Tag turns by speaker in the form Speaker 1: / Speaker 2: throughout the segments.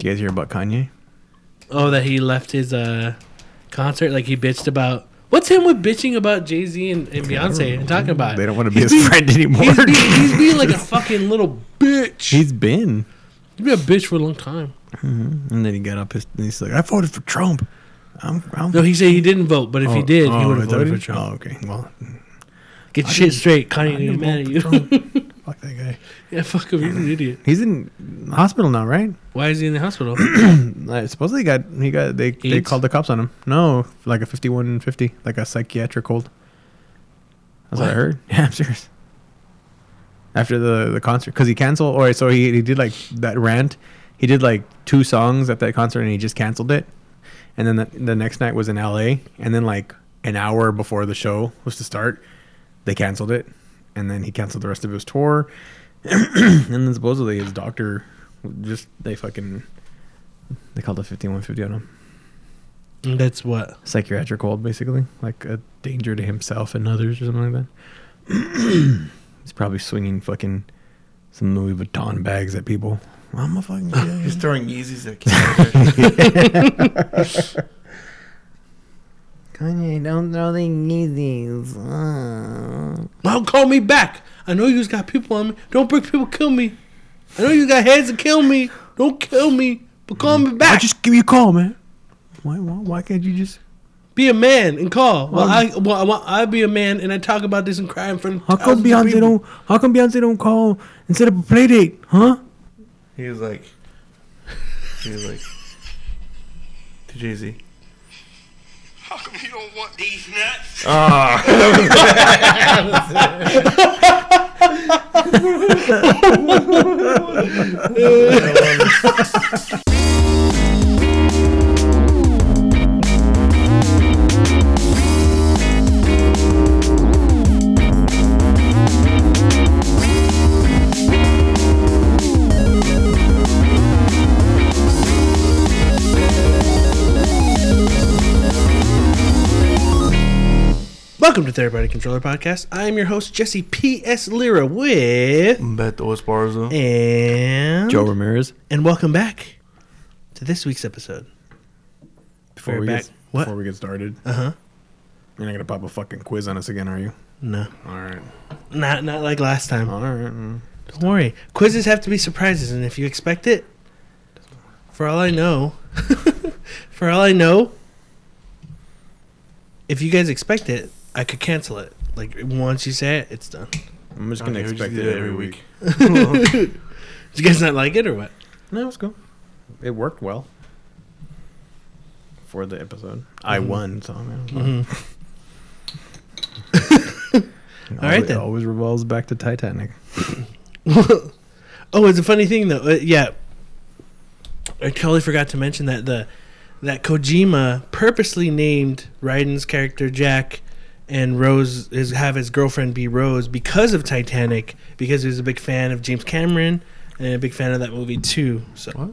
Speaker 1: you guys hear about Kanye?
Speaker 2: Oh, that he left his uh concert. Like he bitched about. What's him with bitching about Jay Z and, and Beyonce and talking about?
Speaker 1: They don't want to be
Speaker 2: He's
Speaker 1: his
Speaker 2: being-
Speaker 1: friend anymore.
Speaker 2: He's being, he's being like a fucking little bitch.
Speaker 1: He's been.
Speaker 2: He's been a bitch for a long time.
Speaker 1: And then he got up his. And he's like, I voted for Trump. I'm. I'm
Speaker 2: No, he said he didn't vote, but if he
Speaker 1: Oh,
Speaker 2: did, he
Speaker 1: oh,
Speaker 2: would have voted for? Trump.
Speaker 1: Oh, okay. Well,
Speaker 2: Get shit straight. Kanye mad at you.
Speaker 1: fuck that guy.
Speaker 2: yeah, fuck him. He's an idiot.
Speaker 1: He's in hospital now, right?
Speaker 2: Why is he in the hospital?
Speaker 1: Uh, supposedly got he got they they
Speaker 2: AIDS?
Speaker 1: called the cops on him. No, like a fifty one fifty, like a psychiatric hold. That's what, I
Speaker 2: What?
Speaker 1: heard. Yeah, I'm serious. After the the concert, because he canceled, or so he he did like that rant. He did like two songs at that concert, and he just canceled it. And then the, the next night was in L.A. And then like an hour before the show was to start, they canceled it. And then he canceled the rest of his tour. and then supposedly his doctor just they fucking they called a fifty one fifty on him
Speaker 2: That's what.
Speaker 1: psychiatric hold, basically, like a danger to himself and others or something like that. He's probably swinging fucking some Louis Vuitton bags at people. I'm a fucking.
Speaker 3: He's throwing Yeezys at kids.
Speaker 1: Kanye, don't throw the Yeezys. Uh.
Speaker 2: Well, call me back. I know you got people on me. Don't break people, kill me. I know you got heads to kill me. Don't kill me, but call me back.
Speaker 1: I
Speaker 2: back.
Speaker 1: just give you a call, man. Why? Why, why can't you just?
Speaker 2: be a man and call. Well, I well, I, want- I be a man and I talk about this and cry in front of
Speaker 1: How come
Speaker 2: thousands of
Speaker 1: Beyonce don't? How come Beyonce don't call and set up a play date? Huh?
Speaker 3: he was like, he was like, to Jay Z.
Speaker 4: How come you don't want these nuts? Ah.
Speaker 2: Welcome to Therapeutic Controller Podcast. I am your host Jesse P.S. Lira with
Speaker 3: Beto Esparza.
Speaker 2: and
Speaker 1: Joe Ramirez.
Speaker 2: and welcome back to this week's episode.
Speaker 1: Before
Speaker 2: We're
Speaker 1: we
Speaker 2: back.
Speaker 1: get
Speaker 2: What?
Speaker 1: before we get started,
Speaker 2: Uh huh.
Speaker 1: you're not gonna pop a fucking quiz on us again, are you?
Speaker 2: No,
Speaker 1: All right.
Speaker 2: not not like last time.
Speaker 1: All right. mm.
Speaker 2: Don't worry. Quizzes have to be surprises, and if you expect it, for all I know, for all I know, if you guys expect it, I could cancel it. Like once you say it, it's done.
Speaker 1: I'm just gonna
Speaker 3: Okay, we just
Speaker 1: expect
Speaker 3: do
Speaker 1: it
Speaker 3: that
Speaker 1: every week.
Speaker 2: Did you guys not like it or what?
Speaker 1: No, let's go. It worked well for the episode. I
Speaker 2: Mm-hmm.
Speaker 1: won, so man.
Speaker 2: All right,
Speaker 1: It
Speaker 2: then.
Speaker 1: always revolves back to Titanic.
Speaker 2: oh, it's a funny thing though. Uh, yeah, I totally forgot to mention that the that Kojima purposely named Raiden's character Jack and Rose is have his girlfriend be Rose because of Titanic because he was a big fan of James Cameron and a big fan of that movie too. So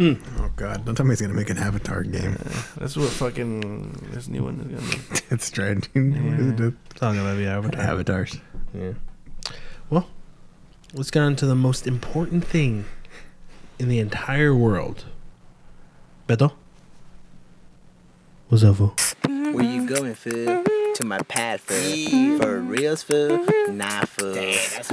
Speaker 1: Oh God! Don't tell me he's gonna make an Avatar game.
Speaker 3: That's what fucking this new one is gonna be.
Speaker 1: it's stranding.
Speaker 3: Yeah.
Speaker 2: it's all gonna be Avatar.
Speaker 1: Avatars.
Speaker 2: Yeah. Well, let's get on to the most important thing in the entire world. Beto. What's up, fool?
Speaker 5: Where you going, fool? To my pad, fool. Mm-hmm. For reals, food, mm-hmm. Nah, fool.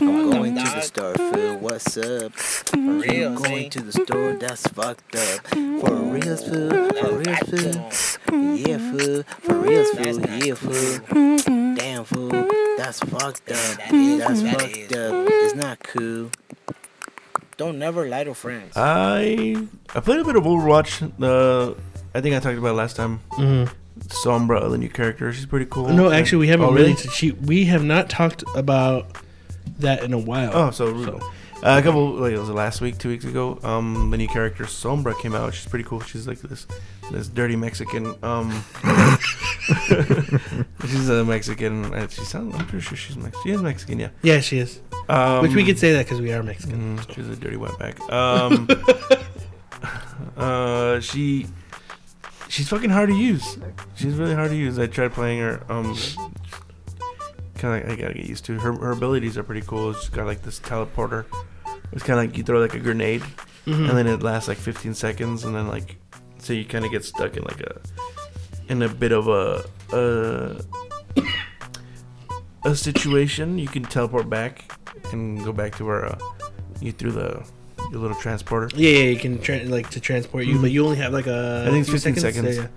Speaker 5: I'm going to the store, fool. Mm-hmm. What's up? For reals, going to the store, that's fucked up. For reals, food, For reals, fool? Yeah, food. For reals, food, Yeah, fool. Damn, food, That's fucked up. That's fucked up. It's not cool. Don't never lie to friends.
Speaker 3: I I played a bit of Overwatch. The I think I talked about it last time.
Speaker 2: Mm-hmm.
Speaker 3: Sombra, the new character, she's pretty cool.
Speaker 2: No, actually, we haven't
Speaker 3: Oh,
Speaker 2: really. She, we have not talked about that in a while.
Speaker 3: Oh, so, uh, a couple like it was last week, two weeks ago. Um, the new character Sombra came out. She's pretty cool. She's like this this dirty Mexican. Um, she's a Mexican. uh, She sounds. I'm pretty sure she's Mexican. She is Mexican, yeah.
Speaker 2: Yeah, she is.
Speaker 3: Um,
Speaker 2: Which we could say that because we are Mexican.
Speaker 3: Mm, she's a dirty wetback. Um, uh, she she's fucking hard to use. She's really hard to use. I tried playing her. Um, kind of I gotta get used to her. Her abilities are pretty cool. She's got like this teleporter. It's kind of like you throw like a grenade,
Speaker 2: Mhm.
Speaker 3: and then it lasts like 15 seconds, and then like so you kind of get stuck in like a in a bit of a a a situation. You can teleport back and go back to where uh, you threw the your little transporter.
Speaker 2: Yeah, yeah, you can tra- like to transport you, but you only have like a.
Speaker 3: I think it's
Speaker 2: few
Speaker 3: 15 seconds.
Speaker 2: Yeah,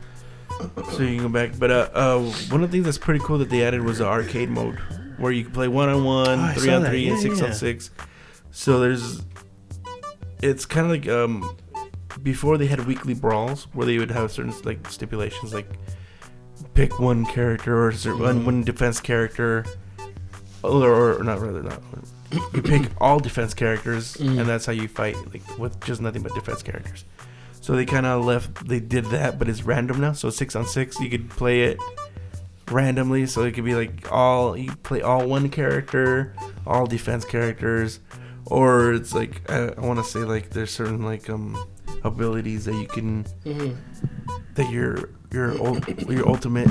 Speaker 3: so you can go back. But uh, uh, one of the things that's pretty cool that they added was the arcade mode, where you can play one on one,
Speaker 2: Oh, I
Speaker 3: three
Speaker 2: saw
Speaker 3: on
Speaker 2: that.
Speaker 3: three, and
Speaker 2: Yeah,
Speaker 3: six
Speaker 2: yeah.
Speaker 3: on six. So there's, it's kind of like um, before they had weekly brawls where they would have certain like stipulations like pick one character or cer- one,
Speaker 2: Mhm.
Speaker 3: one defense character, or, or not rather not. You pick all defense characters,
Speaker 2: Mhm.
Speaker 3: and that's how you fight like with just nothing but defense characters. So they kind of left. They did that, but it's random now. So six on six, you could play it randomly. So it could be like all you play all one character, all defense characters, or it's like I, I want to say like there's certain like um abilities that you can
Speaker 2: hmm
Speaker 3: that your your ul- your ultimate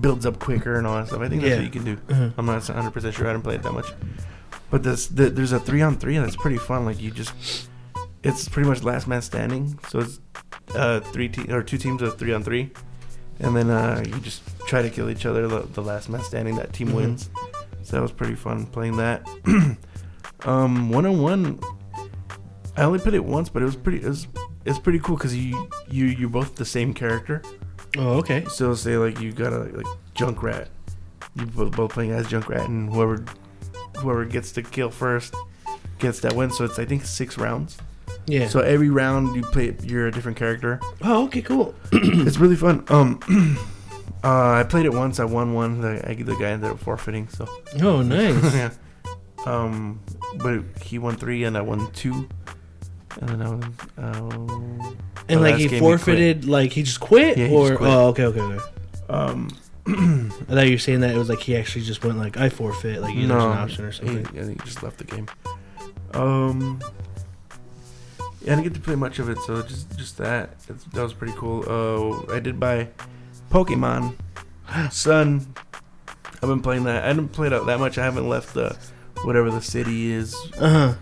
Speaker 3: builds up quicker and all that stuff. I think that's
Speaker 2: Yeah.
Speaker 3: what you can do.
Speaker 2: Mhm.
Speaker 3: I'm not 100 percent sure. I didn't play it that much, but this the, there's a three on three that's pretty fun. Like you just it's pretty much last man standing. So it's uh three te- or two teams of three on three, and then uh you just try to kill each other. The, the last man standing, that team
Speaker 2: Mhm.
Speaker 3: wins. So that was pretty fun playing that. um, one on one. I only played it once, but it was pretty. It was, it's pretty cool because you you you're both the same character.
Speaker 2: Oh, okay.
Speaker 3: So say like you got a like Junkrat, you both, both playing as Junkrat, and whoever whoever gets to kill first gets that win. So it's I think six rounds.
Speaker 2: Yeah.
Speaker 3: So every round you play, you're a different character.
Speaker 2: oh, okay, cool.
Speaker 3: it's really fun. Um, uh, I played it once. I won one. The, I, the guy ended up forfeiting. So
Speaker 2: Oh, nice.
Speaker 3: yeah. Um, but he won three and I won two. And then I was. Uh,
Speaker 2: and like he forfeited, like he just quit,
Speaker 3: Yeah, he
Speaker 2: or
Speaker 3: just quit.
Speaker 2: oh, okay, okay, okay.
Speaker 3: Um,
Speaker 2: I thought you were saying that it was like he actually just went like I forfeit, like there's an option or
Speaker 3: he,
Speaker 2: something.
Speaker 3: I think he just left the game. Um, yeah, I didn't get to play much of it, so just just that it's, that was pretty cool. Uh, I did buy Pokemon Sun. I've been playing that. I haven't played it that much. I haven't left the whatever the city is.
Speaker 2: Uh huh.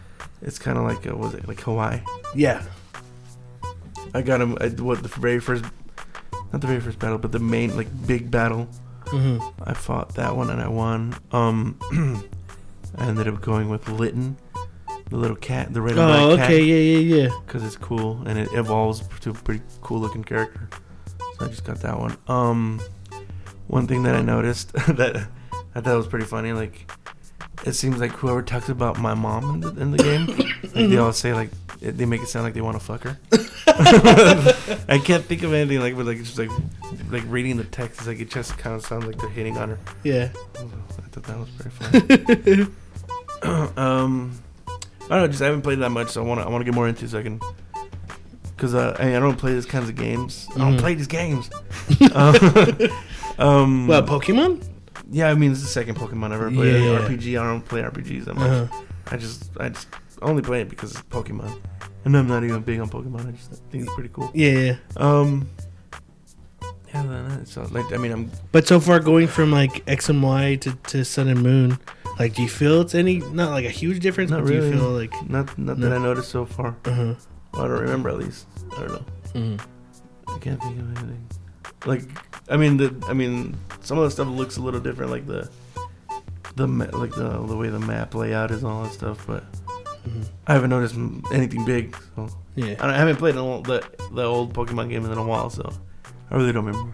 Speaker 3: It's kind of like uh, was it like Hawaii?
Speaker 2: Yeah.
Speaker 3: I got him. I, what the very first, not the very first battle, but the main like big battle.
Speaker 2: hmm
Speaker 3: I fought that one and I won. Um, I ended up going with Litten, the little cat, the red and
Speaker 2: Oh,
Speaker 3: black
Speaker 2: okay,
Speaker 3: cat,
Speaker 2: yeah, yeah, yeah.
Speaker 3: because it's cool and it evolves to a pretty cool looking character. So I just got that one. Um, one thing that I noticed that I thought was pretty funny, like it seems like whoever talks about my mom in the, in the game, like they all say like they make it sound like they want to fuck her. I can't think of anything like, but like just like like reading the text, it's like it just kind of sounds like they're hitting on her.
Speaker 2: Yeah.
Speaker 3: I thought that was pretty funny. um, I don't know. Just I haven't played that much, so I want to. I want to get more into it so I can. Cause uh, I, I don't play these kinds of games. I don't
Speaker 2: Mhm.
Speaker 3: play these games. Uh, um,
Speaker 2: Well, Pokemon.
Speaker 3: yeah, I mean it's the second Pokemon I've ever played.
Speaker 2: Yeah.
Speaker 3: RPG. I don't play RPGs that much.
Speaker 2: Uh-huh.
Speaker 3: I just, I just only play it because it's Pokemon, and I'm not even big on Pokemon. I just think it's pretty cool.
Speaker 2: Yeah.
Speaker 3: Um, yeah, then, uh, so like I mean I'm
Speaker 2: But so far, going from like X and Y to, to Sun and Moon, like, do you feel it's any not like a huge difference?
Speaker 3: Not
Speaker 2: but do you feel like,
Speaker 3: not not
Speaker 2: No.
Speaker 3: that I noticed so far.
Speaker 2: uh huh,
Speaker 3: I don't remember at least. I don't know.
Speaker 2: mm
Speaker 3: I can't think of anything. Like, I mean, the I mean, some of the stuff looks a little different, like the the ma- like the the way the map layout is and all that stuff. But
Speaker 2: Mhm.
Speaker 3: I haven't noticed anything big. So
Speaker 2: yeah.
Speaker 3: I, don't- I haven't played an old, the the old Pokemon game in a while, so I really don't remember.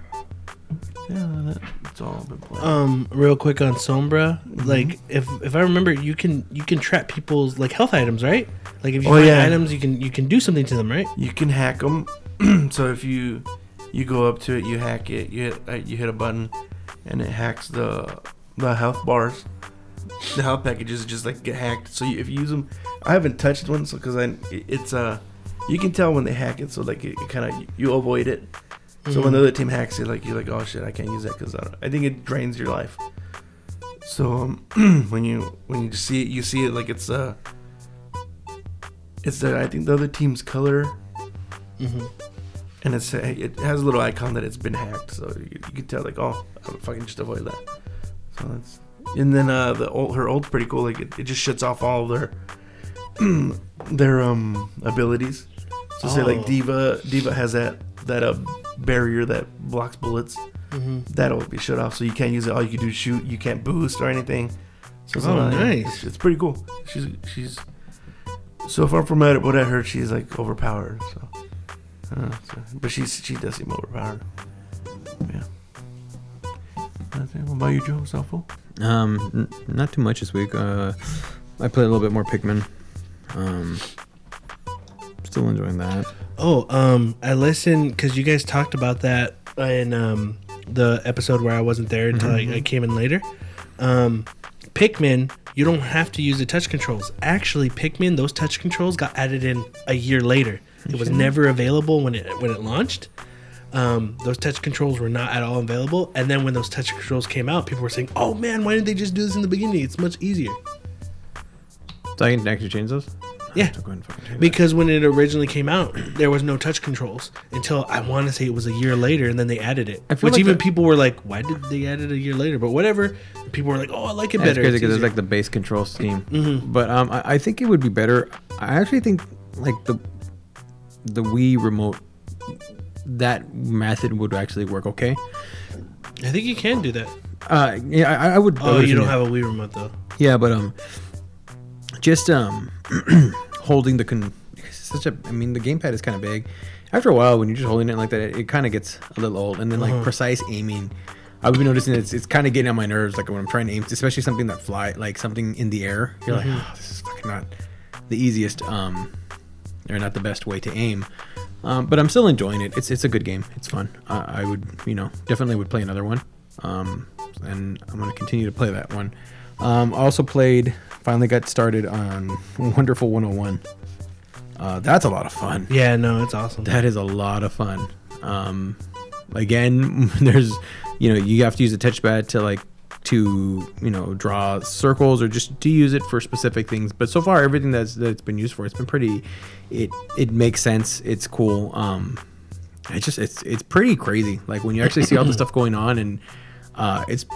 Speaker 3: Yeah, that, that's all I've been playing.
Speaker 2: Um, real quick on Sombra,
Speaker 3: Mhm.
Speaker 2: like if if I remember, you can you can trap people's like health items, right? Like if you
Speaker 3: Oh,
Speaker 2: find
Speaker 3: yeah.
Speaker 2: items, you can you can do something to them, right?
Speaker 3: you can hack them. so if you you go up to it, you hack it. You hit uh, you hit a button, and it hacks the the health bars. The health packages just like get hacked. So you, if you use them, I haven't touched one, so because I it's uh you can tell when they hack it. So like it, it kind of you avoid it. So when the other team hacks it, like you're like, oh shit, I can't use that because I, I think it drains your life. So um, when you when you see it, you see it like it's uh, it's the I think the other team's color,
Speaker 2: hmm
Speaker 3: and it's it has a little icon that it's been hacked. So you, you can tell like, oh, I'm fucking just avoid that. So that's and then uh the old, her ult's pretty cool. Like it, it just shuts off all of their their um abilities. So say
Speaker 2: Oh.
Speaker 3: like D.Va, D.Va has that that uh, barrier that blocks bullets.
Speaker 2: Mm-hmm.
Speaker 3: That'll be shut off, so you can't use it. All you can do is shoot. You can't boost or anything. So it's
Speaker 2: Oh,
Speaker 3: not-
Speaker 2: nice.
Speaker 3: It's, it's pretty cool. She's she's so far from what I heard, she's like overpowered. So, know, so but she's she does seem overpowered. Yeah. That's it. What about you, Joe? Selfo?
Speaker 1: Um, n- not too much this week. Uh, I played a little bit more Pikmin. Um, still enjoying that.
Speaker 2: Oh, um, I listened because you guys talked about that in um the episode where I wasn't there until I, I came in later. Um, Pikmin, you don't have to use the touch controls. Actually, Pikmin, those touch controls got added in a year later. It was never available when it when it launched. Um, those touch controls were not at all available. And then when those touch controls came out, people were saying, "Oh man, why didn't they just do this in the beginning? It's much easier."
Speaker 1: So I can actually change those.
Speaker 2: Yeah.
Speaker 1: Go ahead and fucking change that.
Speaker 2: Because when it originally came out, there was no touch controls until I want to say it was a year later, and then they added it. Which
Speaker 1: like
Speaker 2: even
Speaker 1: that-
Speaker 2: people were like, "Why did they add it a year later?" But whatever. People were like, "Oh, I like it better."
Speaker 1: crazy
Speaker 2: It's
Speaker 1: because it's like the base control scheme.
Speaker 2: Mhm.
Speaker 1: But um, I, I think it would be better. I actually think like the the Wii remote that method would actually work okay.
Speaker 2: I think you can do that.
Speaker 1: Uh, yeah, I, I would.
Speaker 2: Oh, you don't
Speaker 1: assume
Speaker 2: have a Wii remote though.
Speaker 1: Yeah, but um, just um, holding the con. Such a, I mean, the gamepad is kind of big. After a while, when you're just holding it like that, it, it kind of gets a little old. And then like
Speaker 2: Uh-huh.
Speaker 1: precise aiming, I've been noticing it's it's kind of getting on my nerves. Like when I'm trying to aim, especially something that fly, like something in the air. You're like, oh, this is fucking not the easiest, um, or not the best way to aim. Um, but I'm still enjoying it. It's it's a good game. It's fun. I, I would you know definitely would play another one. Um, and I'm gonna continue to play that one. Um, I also played. Finally got started on Wonderful 101. Uh, that's a lot of fun.
Speaker 2: Yeah, no, it's awesome.
Speaker 1: That is a lot of fun. Um, again, there's, you know, you have to use a touchpad to like to you know draw circles or just to use it for specific things. But so far, everything that's that it's been used for, it's been pretty. It it makes sense. It's cool. Um, it's just it's it's pretty crazy. Like when you actually see all the stuff going on, and uh, it's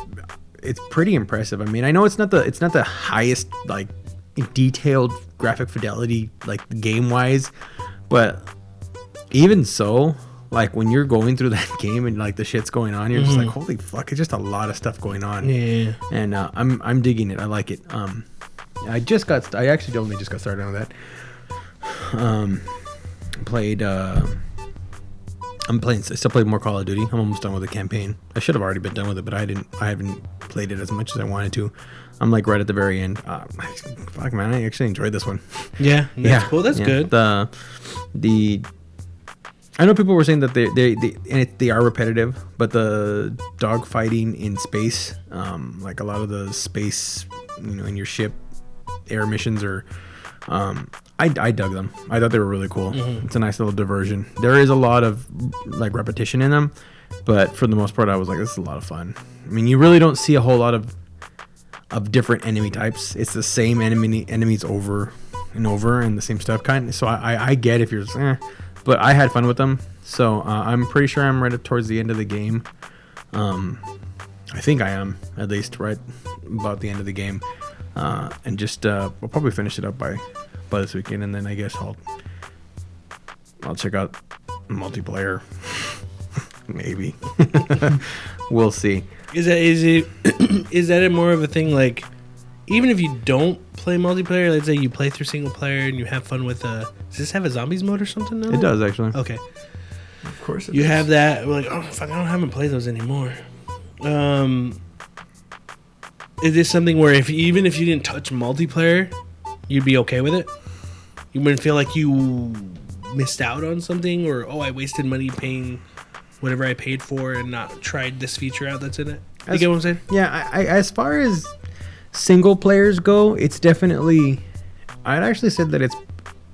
Speaker 1: it's pretty impressive. I mean, I know it's not the it's not the highest like detailed graphic fidelity like game wise, but even so, like when you're going through that game and like the shit's going on, you're just like, holy fuck, it's just a lot of stuff going on.
Speaker 2: yeah.
Speaker 1: And uh, I'm I'm digging it. I like it. Um, I just got I actually only just got started on that. Um, played. Uh, I'm playing. I still play more Call of Duty. I'm almost done with the campaign. I should have already been done with it, but I didn't. I haven't played it as much as I wanted to. I'm like right at the very end. Uh, fuck man, I actually enjoyed this one.
Speaker 2: Yeah, that's cool. That's
Speaker 1: yeah.
Speaker 2: good.
Speaker 1: The the I know people were saying that they they, they and it, they are repetitive, but the dog fighting in space, um, like a lot of the space, you know, in your ship, air missions are. Um, I, I dug them. I thought they were really cool.
Speaker 2: Mm-hmm.
Speaker 1: It's a nice little diversion. There is a lot of like repetition in them, but for the most part, I was like, this is a lot of fun. I mean, you really don't see a whole lot of of different enemy types. It's the same enemy enemies over and over and the same stuff kind. So I, I, I get if you're, just, eh, but I had fun with them. So uh, I'm pretty sure I'm right towards the end of the game. Um, I think I am at least right about the end of the game, uh, and just uh, we'll probably finish it up by by this weekend, and then I guess I'll I'll check out multiplayer. Maybe we'll see.
Speaker 2: Is that is it is that more of a thing like even if you don't play multiplayer, let's say you play through single player and you have fun with uh does this have a zombies mode or something now?
Speaker 1: It does actually.
Speaker 2: Okay.
Speaker 3: Of course, it
Speaker 2: You
Speaker 3: does.
Speaker 2: have that we're like, oh fuck, I don't haven't played those anymore. Um is this something where if even if you didn't touch multiplayer, you'd be okay with it? You wouldn't feel like you missed out on something or oh I wasted money paying whatever I paid for and not tried this feature out that's in it. You
Speaker 1: As-
Speaker 2: get what I'm saying?
Speaker 1: Yeah, I, I, as far as single players go, it's definitely. I'd actually said that it's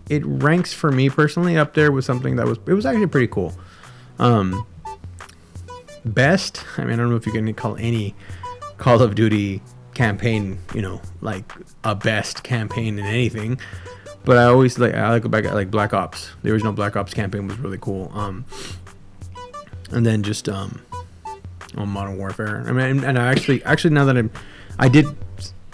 Speaker 1: it ranks for me personally up there with something that was it was actually pretty cool. Um, best. I mean, I don't know if you can call any Call of Duty campaign, you know, like a best campaign in anything. But I always like I like go back at like Black Ops. The original Black Ops campaign was really cool. Um, and then just um, on Modern Warfare. I mean, and I actually, actually now that I'm, I did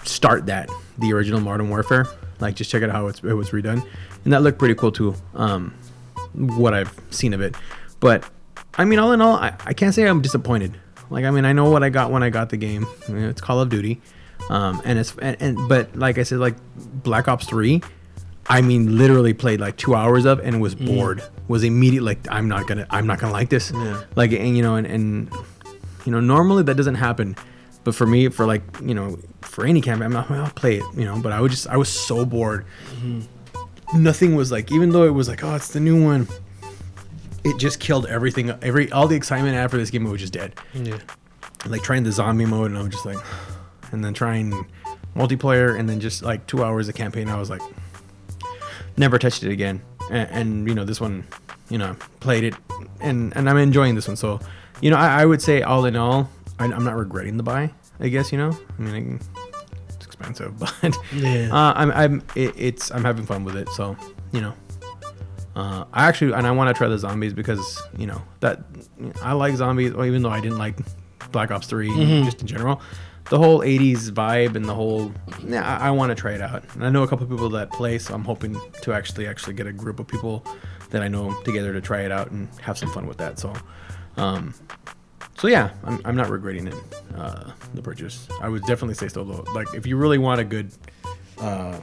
Speaker 1: start that the original Modern Warfare. Like just check out how it's it was redone, and that looked pretty cool too. Um, what I've seen of it, but I mean, all in all, I, I can't say I'm disappointed. Like I mean, I know what I got when I got the game. I mean, it's Call of Duty, um, and it's and, and but like I said, like Black Ops Three. I mean, literally played like two hours of and was bored. Was immediate like I'm not gonna I'm not gonna like this.
Speaker 3: Yeah.
Speaker 1: Like and you know and, and you know normally that doesn't happen, but for me for like you know for any campaign I'm not, I'll play it you know. But I would just I was so bored. Mm-hmm. Nothing was like even though it was like oh it's the new one. It just killed everything. Every all the excitement I had for this game was just dead
Speaker 2: Yeah.
Speaker 1: like trying the zombie mode and I was just like and then trying multiplayer and then just like two hours of campaign I was like never touched it again and, and you know this one you know played it and and I'm enjoying this one so you know I, I would say all in all I'm not regretting the buy I guess you know I mean it's expensive but
Speaker 2: Yeah.
Speaker 1: uh, I'm I'm it, it's I'm having fun with it so you know uh, I actually and I want to try the zombies because you know that I like zombies, or even though I didn't like Black Ops 3 just in general. The whole '80s vibe and the whole yeah, I, I want to try it out. And I know a couple of people that play, so I'm hoping to actually actually get a group of people that I know together to try it out and have some fun with that. So, um, so yeah, I'm, I'm not regretting it. Uh, the purchase, I would definitely say still though. Like if you really want a good, uh,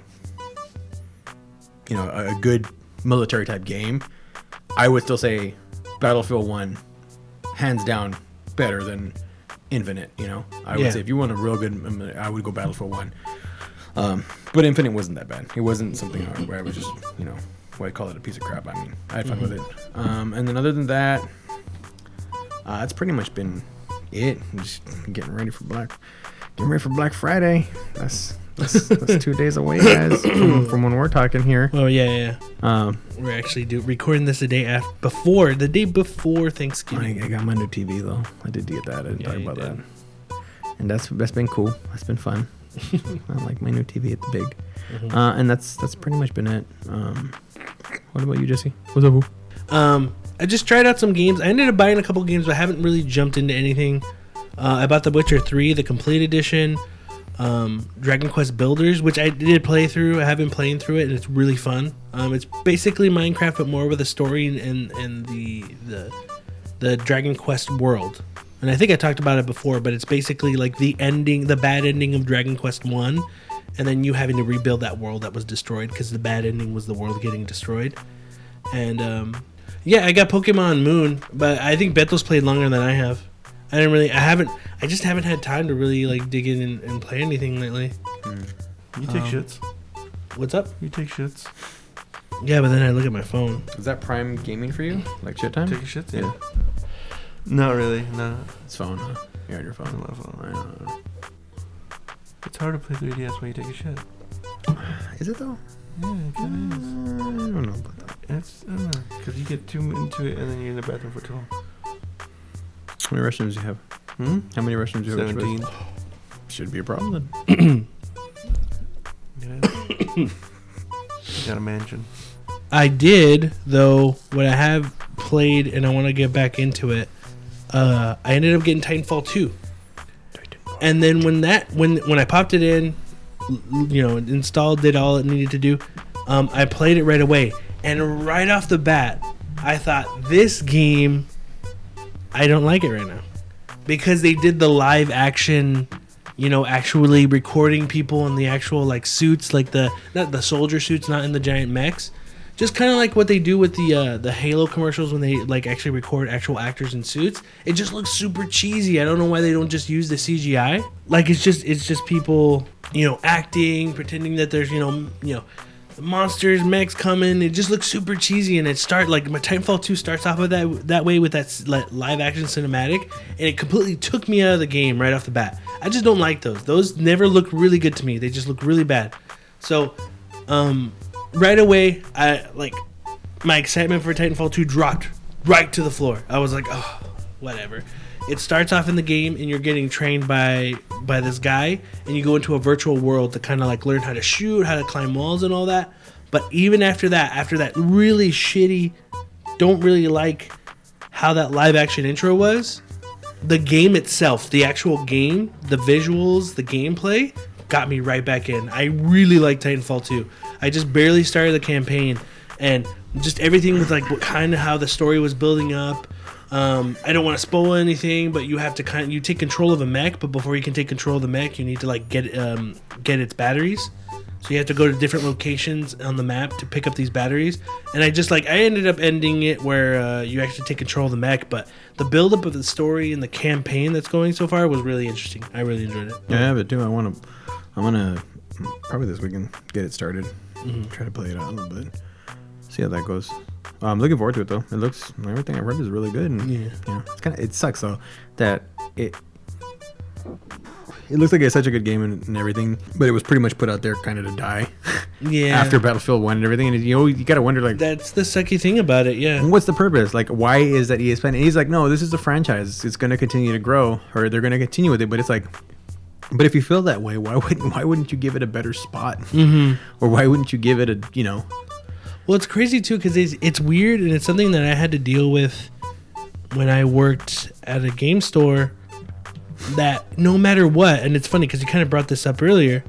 Speaker 1: you know, a, a good military type game, I would still say Battlefield One, hands down, better than Infinite. You know, I would
Speaker 2: Yeah.
Speaker 1: say if you want a real good, um, I would go Battlefield One. Um, but Infinite wasn't that bad. It wasn't something hard where I was just, you know, I call it a piece of crap. I mean, I had fun with it. Um, and then other than that, uh, that's pretty much been it. I'm just getting ready for Black, getting ready for Black Friday. That's that's, that's two days away, guys, from, from when we're talking here.
Speaker 2: Oh yeah, yeah.
Speaker 1: Um,
Speaker 2: We're actually do recording this the day after before the day before Thanksgiving.
Speaker 1: I, I got my new TV though. I did get that. I didn't
Speaker 2: Yeah,
Speaker 1: talk about
Speaker 2: did.
Speaker 1: that. And that's that's been cool. That's been fun. I like my new TV. It's big.
Speaker 2: Mm-hmm.
Speaker 1: Uh, and that's that's pretty much been it. Um, what about you, Jesse? What's up? Boo?
Speaker 2: Um, I just tried out some games. I ended up buying a couple games, but I haven't really jumped into anything. Uh, I bought The Witcher 3, the complete edition, um, Dragon Quest Builders, which I did play through. I have been playing through it, and it's really fun. Um, it's basically Minecraft, but more with a story and and the the the Dragon Quest world. And I think I talked about it before, but it's basically like the ending, the bad ending of Dragon Quest One, and then you having to rebuild that world that was destroyed because the bad ending was the world getting destroyed. And um, yeah, I got Pokemon Moon, but I think Beto's played longer than I have. I didn't really, I haven't, I just haven't had time to really like dig in and, and play anything lately.
Speaker 3: You take
Speaker 2: Um,
Speaker 3: shits.
Speaker 2: What's up?
Speaker 3: You take shits.
Speaker 2: Yeah, but then I look at my phone.
Speaker 1: Is that prime gaming for you? Like shit time?
Speaker 3: Take your shits. Yeah. Not really. No.
Speaker 1: It's phone. Huh? You're on your
Speaker 3: It's
Speaker 1: phone.
Speaker 3: not phone.
Speaker 1: I don't know.
Speaker 3: It's hard to play 3DS when you take a shit.
Speaker 1: Is it though?
Speaker 3: Yeah, it
Speaker 1: Uh, I
Speaker 3: kind of
Speaker 1: don't know about that.
Speaker 3: It's I don't know because you get too into it and then you're in the bathroom for too long.
Speaker 1: How many restrooms do you have?
Speaker 3: Hmm.
Speaker 1: How many restrooms do you have?
Speaker 3: Seventeen.
Speaker 1: Should be a problem then.
Speaker 3: Yeah. Got a mansion.
Speaker 2: I did though. What I have played, and I want to get back into it. Uh, I ended up getting Titanfall two, and then when that when when I popped it in, l- l- you know, installed, did all it needed to do. Um, I played it right away, and right off the bat, I thought this game, I don't like it right now, because they did the live action you know, actually recording people in the actual like suits, like the not the soldier suits, not in the giant mechs. Just kind of like what they do with the uh, the Halo commercials when they like actually record actual actors in suits. It just looks super cheesy. I don't know why they don't just use the CGI. Like it's just it's just people you know acting, pretending that there's you know you know monsters, mechs coming. It just looks super cheesy, and it start like my Titanfall two starts off of that that way with that like, live action cinematic, and it completely took me out of the game right off the bat. I just don't like those. Those never look really good to me. They just look really bad. So, um, right away, I like my excitement for Titanfall two dropped right to the floor. I was like, oh, whatever. It starts off in the game, and you're getting trained by by this guy, and you go into a virtual world to kind of like learn how to shoot, how to climb walls, and all that. But even after that, after that really shitty, don't really like how that live action intro was. The game itself, the actual game, the visuals, the gameplay got me right back in. I really like Titanfall 2. I just barely started the campaign, and just everything with like kind of how the story was building up. Um, I don't want to spoil anything, but you have to kind of, you take control of a mech, but before you can take control of the mech, you need to like get um, get its batteries. So you have to go to different locations on the map to pick up these batteries. And I just like I ended up ending it where uh, you actually take control of the mech, but the buildup of the story and the campaign that's going so far was really interesting. I really enjoyed it.
Speaker 1: Yeah, I have it too. I want to. I want to probably this weekend get it started.
Speaker 2: Mm-hmm.
Speaker 1: Try to play it out a little bit. See how that goes. Uh, I'm looking forward to it though. It looks everything I've read is really good. And,
Speaker 2: Yeah.
Speaker 1: You know, it's kind of it sucks though that it. It looks like it's such a good game and, and everything, but it was pretty much put out there kind of to die
Speaker 2: Yeah.
Speaker 1: after Battlefield One and everything. And you know, you gotta wonder like,
Speaker 2: that's the sucky thing about it. Yeah.
Speaker 1: what's the purpose? Like, why is that ESPN? And he's like, no, this is a franchise. It's going to continue to grow, or they're going to continue with it. But it's like, but if you feel that way, why wouldn't why wouldn't you give it a better spot? Mm-hmm. Or why wouldn't you give it a you know?
Speaker 2: Well, it's crazy too because it's, it's weird and it's something that I had to deal with when I worked at a game store. That no matter what, and it's funny because you kind of brought this up earlier.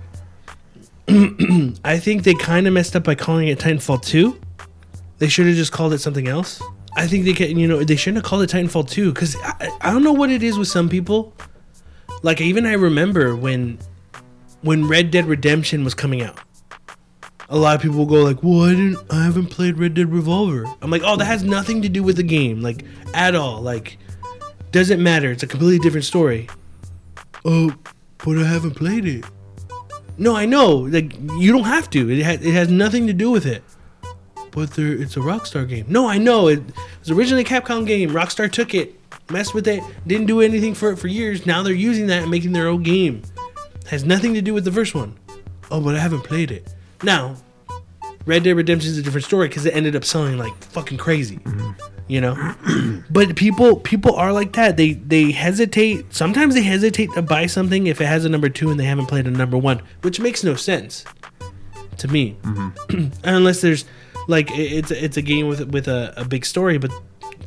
Speaker 2: I think they kind of messed up by calling it Titanfall 2. They should have just called it something else. I think they can, you know, they shouldn't have called it Titanfall 2 because I, I don't know what it is with some people. Like even I remember when when Red Dead Redemption was coming out a lot of people will go like, "Well, I didn't. I haven't played Red Dead Revolver." I'm like, "Oh, that has nothing to do with the game, like at all. Like, doesn't matter. It's a completely different story." Oh, but I haven't played it. No, I know. Like, you don't have to. It has it has nothing to do with it. But there, it's a Rockstar game. No, I know. It was originally a Capcom game. Rockstar took it, messed with it, didn't do anything for it for years. Now they're using that and making their own game. Has nothing to do with the first one. Oh, but I haven't played it. Now, Red Dead Redemption is a different story because it ended up selling like fucking crazy. Mm-hmm. You know, but people people are like that. They they hesitate. Sometimes they hesitate to buy something if it has a number two and they haven't played a number one, which makes no sense to me, mm-hmm. unless there's like it's it's a game with with a, a big story. But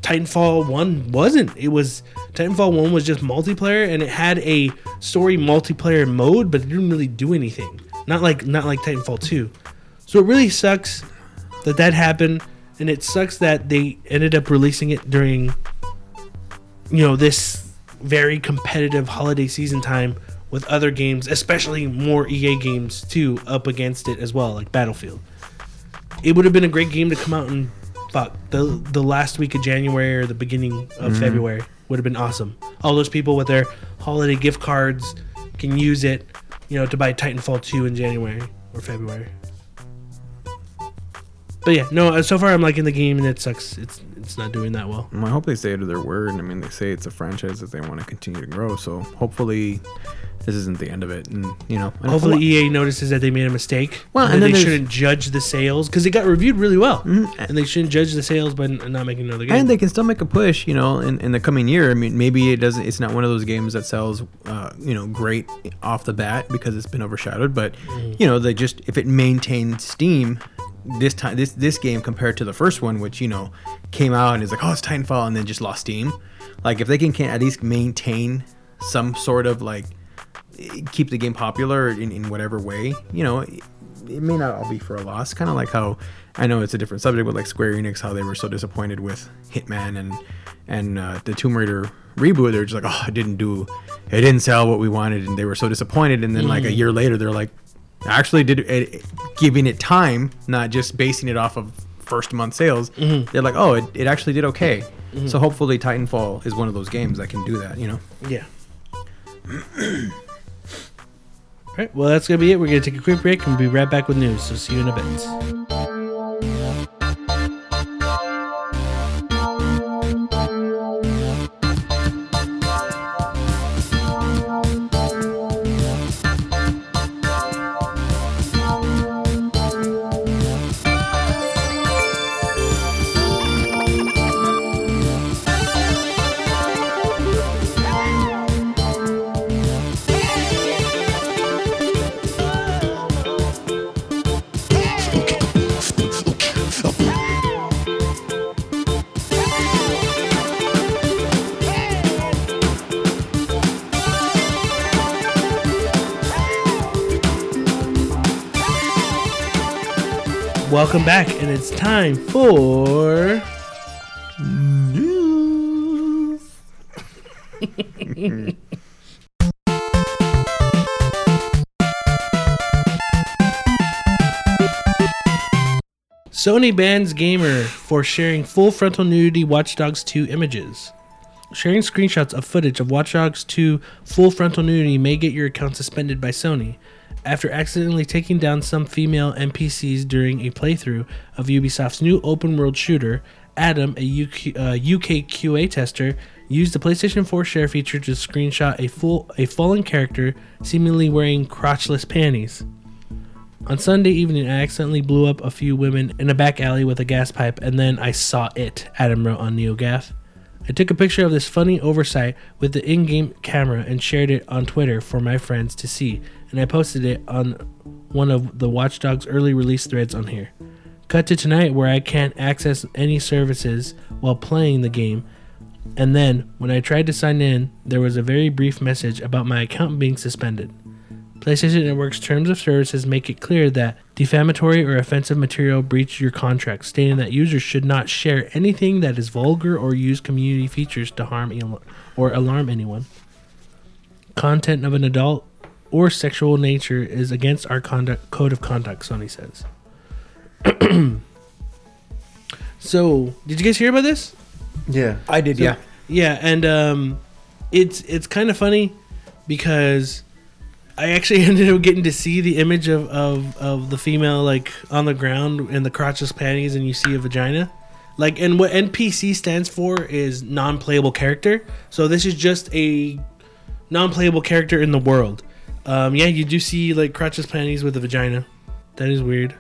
Speaker 2: Titanfall one wasn't. It was Titanfall one was just multiplayer and it had a story multiplayer mode, but it didn't really do anything. Not like not like Titanfall two. So it really sucks that that happened, and it sucks that they ended up releasing it during, you know, this very competitive holiday season time with other games, especially more EA games too, up against it as well, like Battlefield. It would have been a great game to come out in fuck the the last week of January or the beginning of mm-hmm. February would have been awesome. All those people with their holiday gift cards can use it, you know, to buy Titanfall 2 in January or February. But yeah, no. So far, I'm liking the game, and it sucks. It's it's not doing that well.
Speaker 1: I hope they stay to their word. I mean, they say it's a franchise that they want to continue to grow. So hopefully, this isn't the end of it. And you know, and
Speaker 2: Hopefully,
Speaker 1: a
Speaker 2: EA notices that they made a mistake.
Speaker 1: Well,
Speaker 2: and,
Speaker 1: and
Speaker 2: then they shouldn't judge the sales because it got reviewed really well, and they shouldn't judge the sales by n- not making another game.
Speaker 1: and they can still make a push, you know, in, in the coming year. I mean, maybe it doesn't. It's not one of those games that sells, uh, you know, great off the bat because it's been overshadowed. But you know, they just if it maintains steam this time, this this game compared to the first one, which you know came out and is like, oh, it's Titanfall, and then just lost steam. Like if they can, can at least maintain some sort of like keep the game popular in, in whatever way, you know, it, it may not all be for a loss. Kind of like how I know it's a different subject, but like Square Enix, how they were so disappointed with Hitman and and uh, the Tomb Raider reboot. They're just like, oh, it didn't do, it didn't sell what we wanted, and they were so disappointed. And then like a year later, they're like, actually did it, giving it time, not just basing it off of first month sales. Mm-hmm. They're like, oh, it, it actually did okay. Mm-hmm. So hopefully Titanfall is one of those games that can do that. You know.
Speaker 2: Yeah. All right. Well, that's gonna be it. We're gonna take a quick break and we'll be right back with news. So see you in a bit. Welcome back, and it's time for. News. Sony bans gamer for sharing full frontal nudity Watch Dogs 2 images. Sharing screenshots of footage of Watch Dogs 2 full frontal nudity may get your account suspended by Sony. After accidentally taking down some female NPCs during a playthrough of Ubisoft's new open world shooter, Adam, a UK, uh, UK QA tester, used the PlayStation 4 share feature to screenshot a full a fallen character seemingly wearing crotchless panties. On Sunday evening, I accidentally blew up a few women in a back alley with a gas pipe, and then I saw it, Adam wrote on NeoGaf. I took a picture of this funny oversight with the in game camera and shared it on Twitter for my friends to see, and I posted it on one of the Watch Dogs early release threads on here. Cut to tonight where I can't access any services while playing the game, and then when I tried to sign in, there was a very brief message about my account being suspended. PlayStation Network's terms of services make it clear that defamatory or offensive material breach your contract, stating that users should not share anything that is vulgar or use community features to harm or alarm anyone. Content of an adult or sexual nature is against our conduct code of conduct, Sony says. so, did you guys hear about this?
Speaker 3: Yeah.
Speaker 1: I did, yeah.
Speaker 2: Yeah, and um, it's it's kind of funny because I actually ended up getting to see the image of, of, of the female like on the ground in the crotchless panties, and you see a vagina. Like, and what NPC stands for is non-playable character. So this is just a non-playable character in the world. Um, yeah, you do see like crotchless panties with a vagina. That is weird.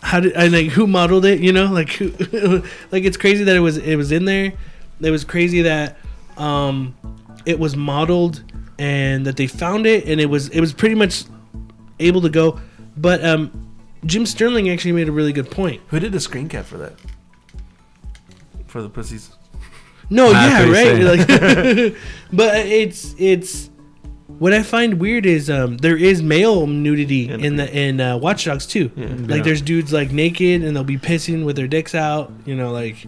Speaker 2: How did I like who modeled it? You know, like who, like it's crazy that it was it was in there. It was crazy that um, it was modeled and that they found it and it was it was pretty much able to go. But um, Jim Sterling actually made a really good point.
Speaker 3: Who did the screen cap for that? For the pussies.
Speaker 2: No,
Speaker 1: That's
Speaker 2: yeah, right. Like, but it's it's what I find weird is um, there is male nudity
Speaker 3: In-
Speaker 2: in the in uh, Watch Dogs 2.
Speaker 3: Yeah.
Speaker 2: Like there's dudes like naked and they'll be pissing with their dicks out. You know, like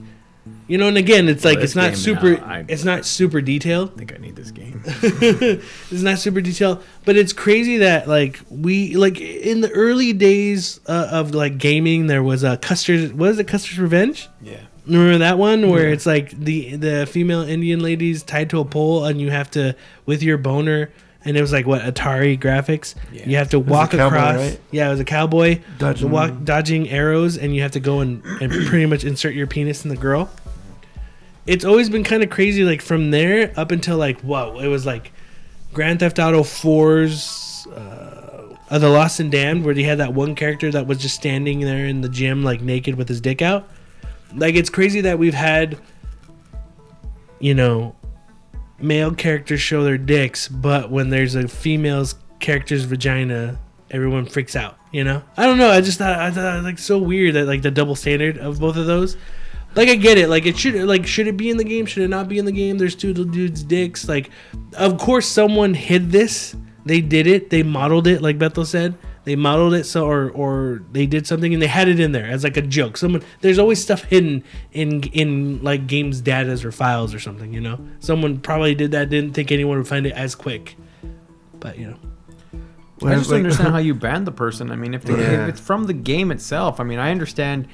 Speaker 2: you know. And again, it's like
Speaker 1: Well,
Speaker 2: it's not super.
Speaker 1: no, I-
Speaker 2: it's not super detailed.
Speaker 1: I think I need this game.
Speaker 2: it's not super detailed, but it's crazy that like we like in the early days uh, of like gaming, there was a Custer's. What is it? Custer's Revenge.
Speaker 1: Yeah.
Speaker 2: Remember that one where it's like the the female Indian ladies tied to a pole and you have to with your boner and it was like what Atari graphics.
Speaker 1: Yeah.
Speaker 2: You have to walk
Speaker 3: cowboy,
Speaker 2: across.
Speaker 3: right?
Speaker 2: Yeah, it was a cowboy
Speaker 3: Dodging-
Speaker 2: walk, dodging arrows and you have to go and, and pretty much insert your penis in the girl. It's always been kind of crazy like from there up until like whoa, it was like Grand Theft Auto 4's uh, uh, The Lost and Damned where they had that one character that was just standing there in the gym like naked with his dick out like it's crazy that we've had you know male characters show their dicks but when there's a female's character's vagina everyone freaks out you know? I don't know i just thought i thought it was, like so weird that like the double standard of both of those. Like i get it like it should like should it be in the game? Should it not be in the game? There's two dudes dicks like of course someone hid this. They did it they modeled it like bethel said they modeled it so or or they did something and they had it in there as like a joke someone there's always stuff hidden in in like games datas or files or something you know someone probably did that didn't think anyone would find it as quick but you know
Speaker 1: I just
Speaker 3: Like-
Speaker 1: understand how you ban the person. I mean, if, they,
Speaker 3: Yeah.
Speaker 1: if it's from the game itself, I mean, I understand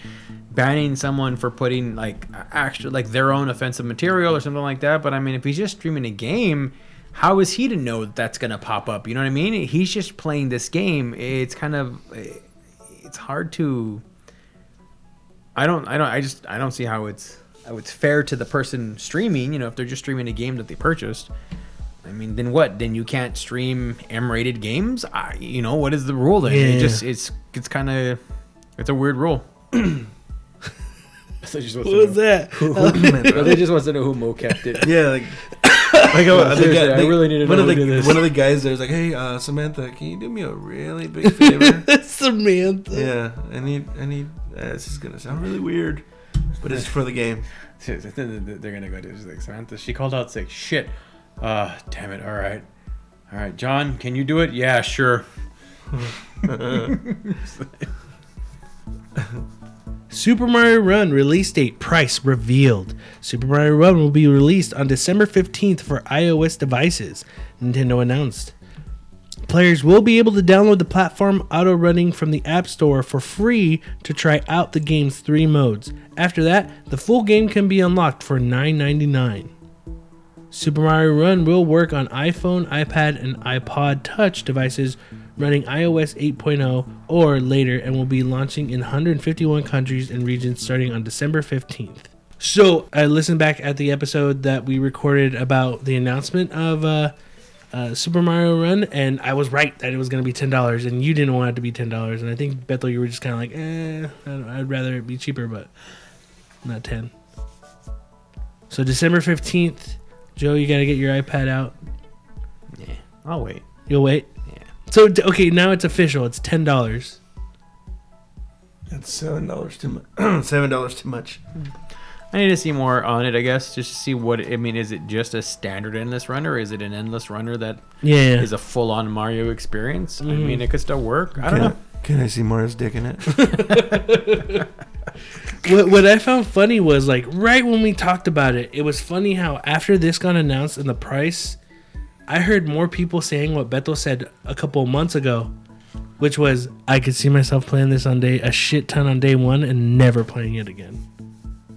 Speaker 1: banning someone for putting like actual like their own offensive material or something like that. But I mean, if he's just streaming a game, how is he to know that that's gonna pop up? You know what I mean? He's just playing this game. It's kind of it's hard to. I don't. I don't. I just. I don't see how it's how it's fair to the person streaming. You know, if they're just streaming a game that they purchased. I mean, then what? Then you can't stream M-rated games? I, you know, what is the rule then?
Speaker 2: Yeah.
Speaker 1: It just it's it's kind of it's a weird rule. so
Speaker 2: what was that
Speaker 1: They just wants to know who Mo kept it.
Speaker 3: Yeah, like, like
Speaker 1: No,
Speaker 3: uh,
Speaker 1: seriously,
Speaker 3: guy-
Speaker 1: I really need to
Speaker 3: one
Speaker 1: know
Speaker 3: of the one of the guys there's like, hey, uh, Samantha, can you do me a really big favor?
Speaker 2: samantha
Speaker 3: yeah, I need, I need. Uh, this is gonna sound really weird, but it's for the game.
Speaker 1: They're gonna go to this like Samantha. She called out sick. Shit. Uh, damn it. All right. All right, John, can you do it? Yeah, sure.
Speaker 2: Super Mario Run release date price revealed. Super Mario Run will be released on December 15th for iOS devices, Nintendo announced. Players will be able to download the platform auto running from the App Store for free to try out the game's three modes. After that, the full game can be unlocked for $9.99. Super Mario Run will work on iPhone, iPad, and iPod Touch devices running iOS 8.0 or later and will be launching in 151 countries and regions starting on December 15th. So, I listened back at the episode that we recorded about the announcement of uh, uh, Super Mario Run, and I was right that it was going to be ten dollars, and you didn't want it to be ten dollars, and I think Bethel, you were just kind of like, eh, I'd I'd rather it be cheaper, but not ten. So December fifteenth, Joe, you got to get your iPad out.
Speaker 1: Yeah, I'll wait.
Speaker 2: You'll wait.
Speaker 1: Yeah.
Speaker 2: So okay, now it's official. It's ten dollars.
Speaker 3: That's seven dollars too much. seven dollars too much.
Speaker 1: I need to see more on it, I guess, just to see what I mean. Is it just a standard endless runner, or is it an endless runner that
Speaker 2: Yeah.
Speaker 1: is a full-on Mario experience? I
Speaker 2: Mhm.
Speaker 1: mean, it could still work. I
Speaker 3: Can
Speaker 1: don't know.
Speaker 3: Can I see Mario's dick in it?
Speaker 2: what, what I found funny was like right when we talked about it, it was funny how after this got announced and the price, I heard more people saying what Beto said a couple months ago, which was I could see myself playing this on day a shit ton on day one and never playing it again.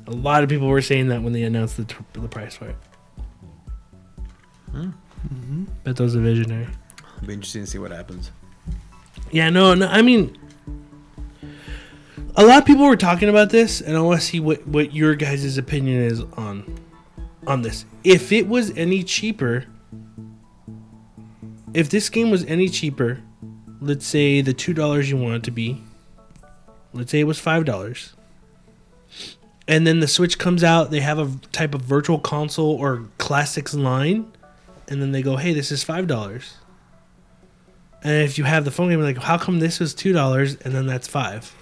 Speaker 2: A lot of people were saying that when they announced the, tr- the price for it. Mm-hmm. Beto's a visionary.
Speaker 1: It'll be interesting to see what happens.
Speaker 2: Yeah, no, no. I mean, a lot of people were talking about this, and I want to see what what your guys' opinion is on on this. If it was any cheaper, if this game was any cheaper, let's say the two dollars you want it to be, let's say it was five dollars, and then the Switch comes out, they have a type of virtual console or classics line, and then they go, hey, this is five dollars. And if you have the phone game, like, how come this was two dollars and then that's five?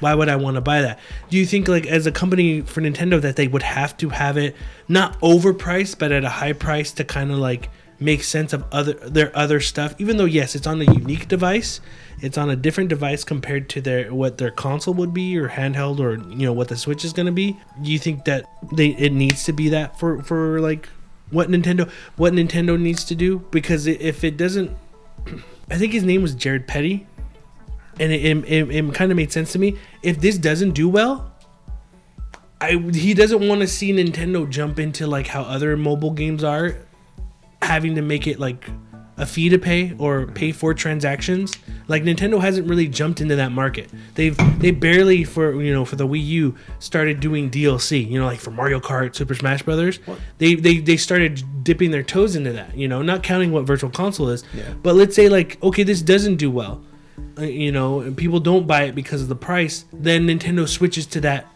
Speaker 2: Why would I want to buy that? Do you think, like, as a company for Nintendo, that they would have to have it not overpriced, but at a high price to kind of like make sense of other their other stuff? Even though, yes, it's on a unique device, it's on a different device compared to their what their console would be or handheld or you know what the Switch is going to be. Do you think that they it needs to be that for for like what Nintendo what Nintendo needs to do? Because if it doesn't I think his name was Jared Petty, and it, it, it, it kind of made sense to me. If this doesn't do well, I he doesn't want to see Nintendo jump into like how other mobile games are, having to make it like a fee to pay or pay for transactions. Like Nintendo hasn't really jumped into that market. They've they barely for you know for the Wii U started doing DLC. You know like for Mario Kart, Super Smash Brothers. They they they started dipping their toes into that. You know not counting what Virtual Console is.
Speaker 1: Yeah.
Speaker 2: But let's say like okay this doesn't do well. Uh, you know and people don't buy it because of the price. Then Nintendo switches to that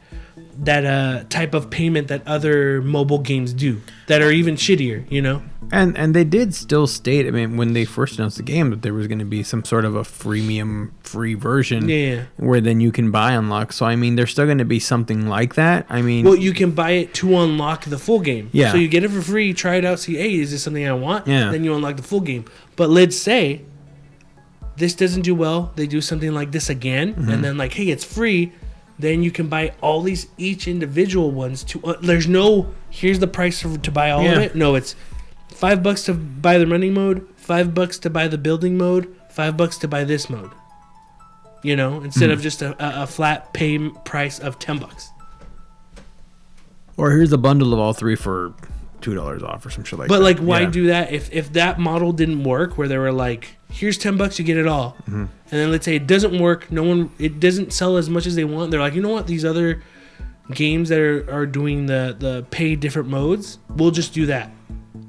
Speaker 2: that uh type of payment that other mobile games do that are even shittier. You know.
Speaker 1: And and they did still state, I mean, when they first announced the game, that there was going to be some sort of a freemium free version,
Speaker 2: Yeah.
Speaker 1: where then you can buy unlock. So I mean, there's still going to be something like that. I mean,
Speaker 2: Well, you can buy it to unlock the full game.
Speaker 1: Yeah.
Speaker 2: So you get it for free, try it out, see, hey, is this something I want?
Speaker 1: Yeah.
Speaker 2: Then you unlock the full game. But let's say this doesn't do well, they do something like this again,
Speaker 1: Mm-hmm.
Speaker 2: and then like, hey, it's free. Then you can buy all these each individual ones. To uh, there's no here's the price for, to buy all of it. No, it's five bucks to buy the running mode, five bucks to buy the building mode, five bucks to buy this mode. You know, instead
Speaker 1: Hmm.
Speaker 2: of just a, a, a flat pay price of ten bucks.
Speaker 1: or here's a bundle of all three for two dollars off or some shit like
Speaker 2: But
Speaker 1: that.
Speaker 2: But like, why
Speaker 1: Yeah.
Speaker 2: do that if if that model didn't work? Where they were like, "Here's ten bucks, you get it all,"
Speaker 1: Mm-hmm.
Speaker 2: and then let's say it doesn't work, no one, it doesn't sell as much as they want. They're like, you know what? These other games that are are doing the the pay different modes, we'll just do that.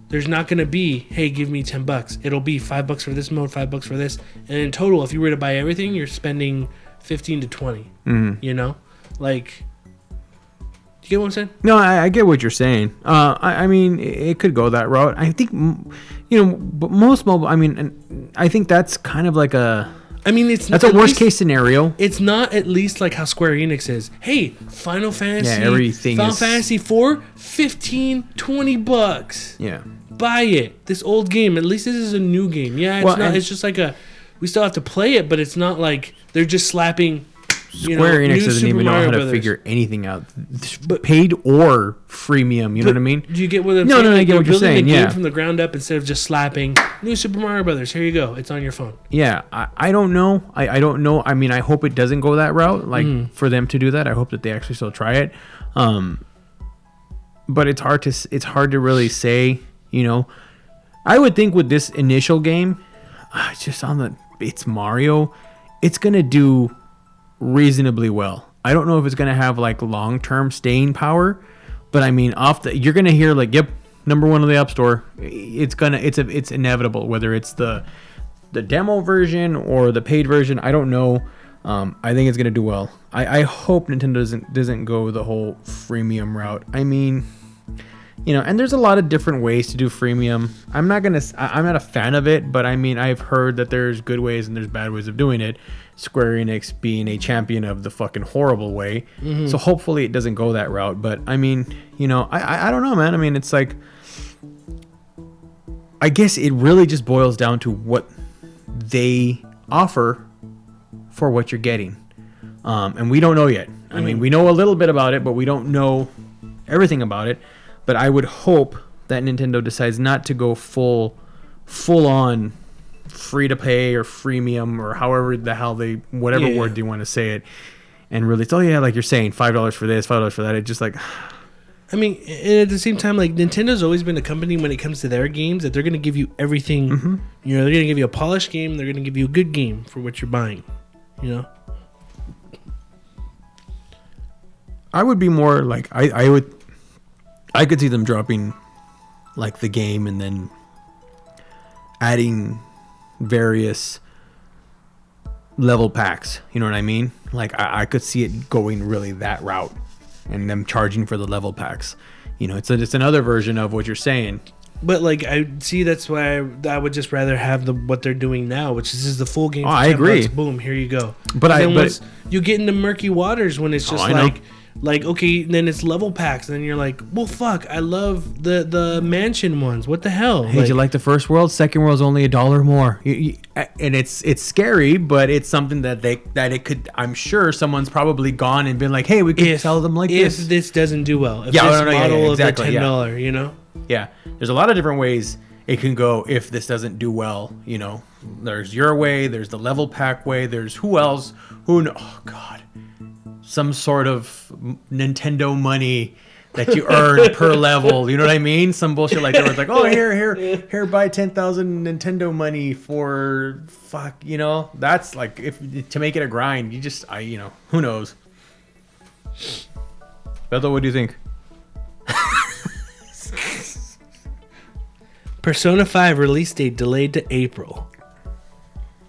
Speaker 2: There's not gonna be, hey, give me ten bucks. It'll be five bucks for this mode, five bucks for this, and in total, if you were to buy everything, you're spending fifteen to 20
Speaker 1: Mhm.
Speaker 2: You know, like, you get what I'm saying?
Speaker 1: No, I, I get what you're saying. Uh, I, I mean, it, could go that route. I think, you know, but most mobile. I mean, and I think that's kind of like a
Speaker 2: I mean, it's
Speaker 1: that's a worst
Speaker 2: least-
Speaker 1: case scenario.
Speaker 2: It's not at least like how Square Enix is. Hey, Final Fantasy, yeah,
Speaker 1: everything
Speaker 2: Final
Speaker 1: is-
Speaker 2: Fantasy 4, 15, 20 bucks.
Speaker 1: Yeah.
Speaker 2: Buy it. This old game. At least this is a new game. Yeah, it's
Speaker 1: Well,
Speaker 2: not.
Speaker 1: and-
Speaker 2: It's just like a. We still have to play it, but it's not like they're just slapping You
Speaker 1: Square
Speaker 2: know,
Speaker 1: Enix doesn't even know how to
Speaker 2: Brothers.
Speaker 1: figure anything out,
Speaker 2: But-
Speaker 1: paid or freemium. You know what I mean?
Speaker 2: Do you get what I'm
Speaker 1: No,
Speaker 2: saying?
Speaker 1: no, no,
Speaker 2: I
Speaker 1: get what you're saying, yeah.
Speaker 2: from the ground up instead of just slapping new Super Mario Brothers. Here you go. It's on your phone.
Speaker 1: Yeah, I, I don't know. I, I don't know. I mean, I hope it doesn't go that route. Like
Speaker 2: Mm.
Speaker 1: for them to do that, I hope that they actually still try it. Um, but it's hard to it's hard to really say. You know, I would think with this initial game, uh, it's just on the it's Mario, it's gonna do reasonably well. I don't know if it's gonna have like long term staying power, but I mean, off the you're gonna hear like, yep, number one on the App Store. It's gonna it's a it's inevitable whether it's the the demo version or the paid version. I don't know. Um, I think it's gonna do well. I, I hope Nintendo doesn't doesn't go the whole freemium route. I mean, you know, and there's a lot of different ways to do freemium. I'm not gonna. i'm not a fan of it, but I mean, I've heard that there's good ways and there's bad ways of doing it. Square Enix being a champion of the fucking horrible way. So hopefully it doesn't go that route. But I mean, you know, I, I I don't know, man. I mean, it's like. I guess it really just boils down to what they offer for what you're getting. Um, and we don't know yet. I mean, we know a little bit about it, but we don't know everything about it. But I would hope that Nintendo decides not to go full, full on, free to pay or freemium or however the hell they, whatever
Speaker 2: Yeah.
Speaker 1: word you want to say it, and really, it's oh yeah, like you're saying, five dollars for this, five dollars for that. It's just like,
Speaker 2: I mean, and at the same time, like Nintendo's always been a company when it comes to their games that they're going to give you everything.
Speaker 1: Mm-hmm.
Speaker 2: You know, they're going to give you a polished game. They're going to give you a good game for what you're buying. You know,
Speaker 1: I would be more like I, I would I could see them dropping like the game and then adding various level packs. You know what I mean? Like I, I could see it going really that route and them charging for the level packs. You know, it's a, it's another version of what you're saying.
Speaker 2: but like I see that's why I, I would just rather have the what they're doing now, which is just the full game.
Speaker 1: Oh, I agree.
Speaker 2: bucks, boom, here you go.
Speaker 1: But I- but-
Speaker 2: once you get into murky waters when it's
Speaker 1: Oh,
Speaker 2: just
Speaker 1: I know.
Speaker 2: Like. Like okay, then it's level packs, and then you're like, well, fuck, I love the the mansion ones. What the hell?
Speaker 1: Hey, did you like the first world? Second world's only a dollar more, You- you- and it's it's scary, but it's something that they that it could. I'm sure someone's probably gone and been like, "Hey, we could sell them like
Speaker 2: if
Speaker 1: this."
Speaker 2: this doesn't do well. If
Speaker 1: Yeah,
Speaker 2: this oh,
Speaker 1: no, no, yeah,
Speaker 2: model
Speaker 1: yeah,
Speaker 2: of
Speaker 1: exactly,
Speaker 2: the
Speaker 1: yeah.
Speaker 2: ten dollar, you know.
Speaker 1: Yeah, there's a lot of different ways it can go if this doesn't do well. You know, there's your way, there's the level pack way, there's who else? Who? Know, oh God, some sort of Nintendo money that you earn per level. You know what I mean? Some bullshit like that. Where it's like, oh, here, here, here, buy ten thousand Nintendo money for fuck. You know, that's like if to make it a grind. You just, I, you know, who knows. Beto, what do you think?
Speaker 2: Persona 5 release date delayed to April.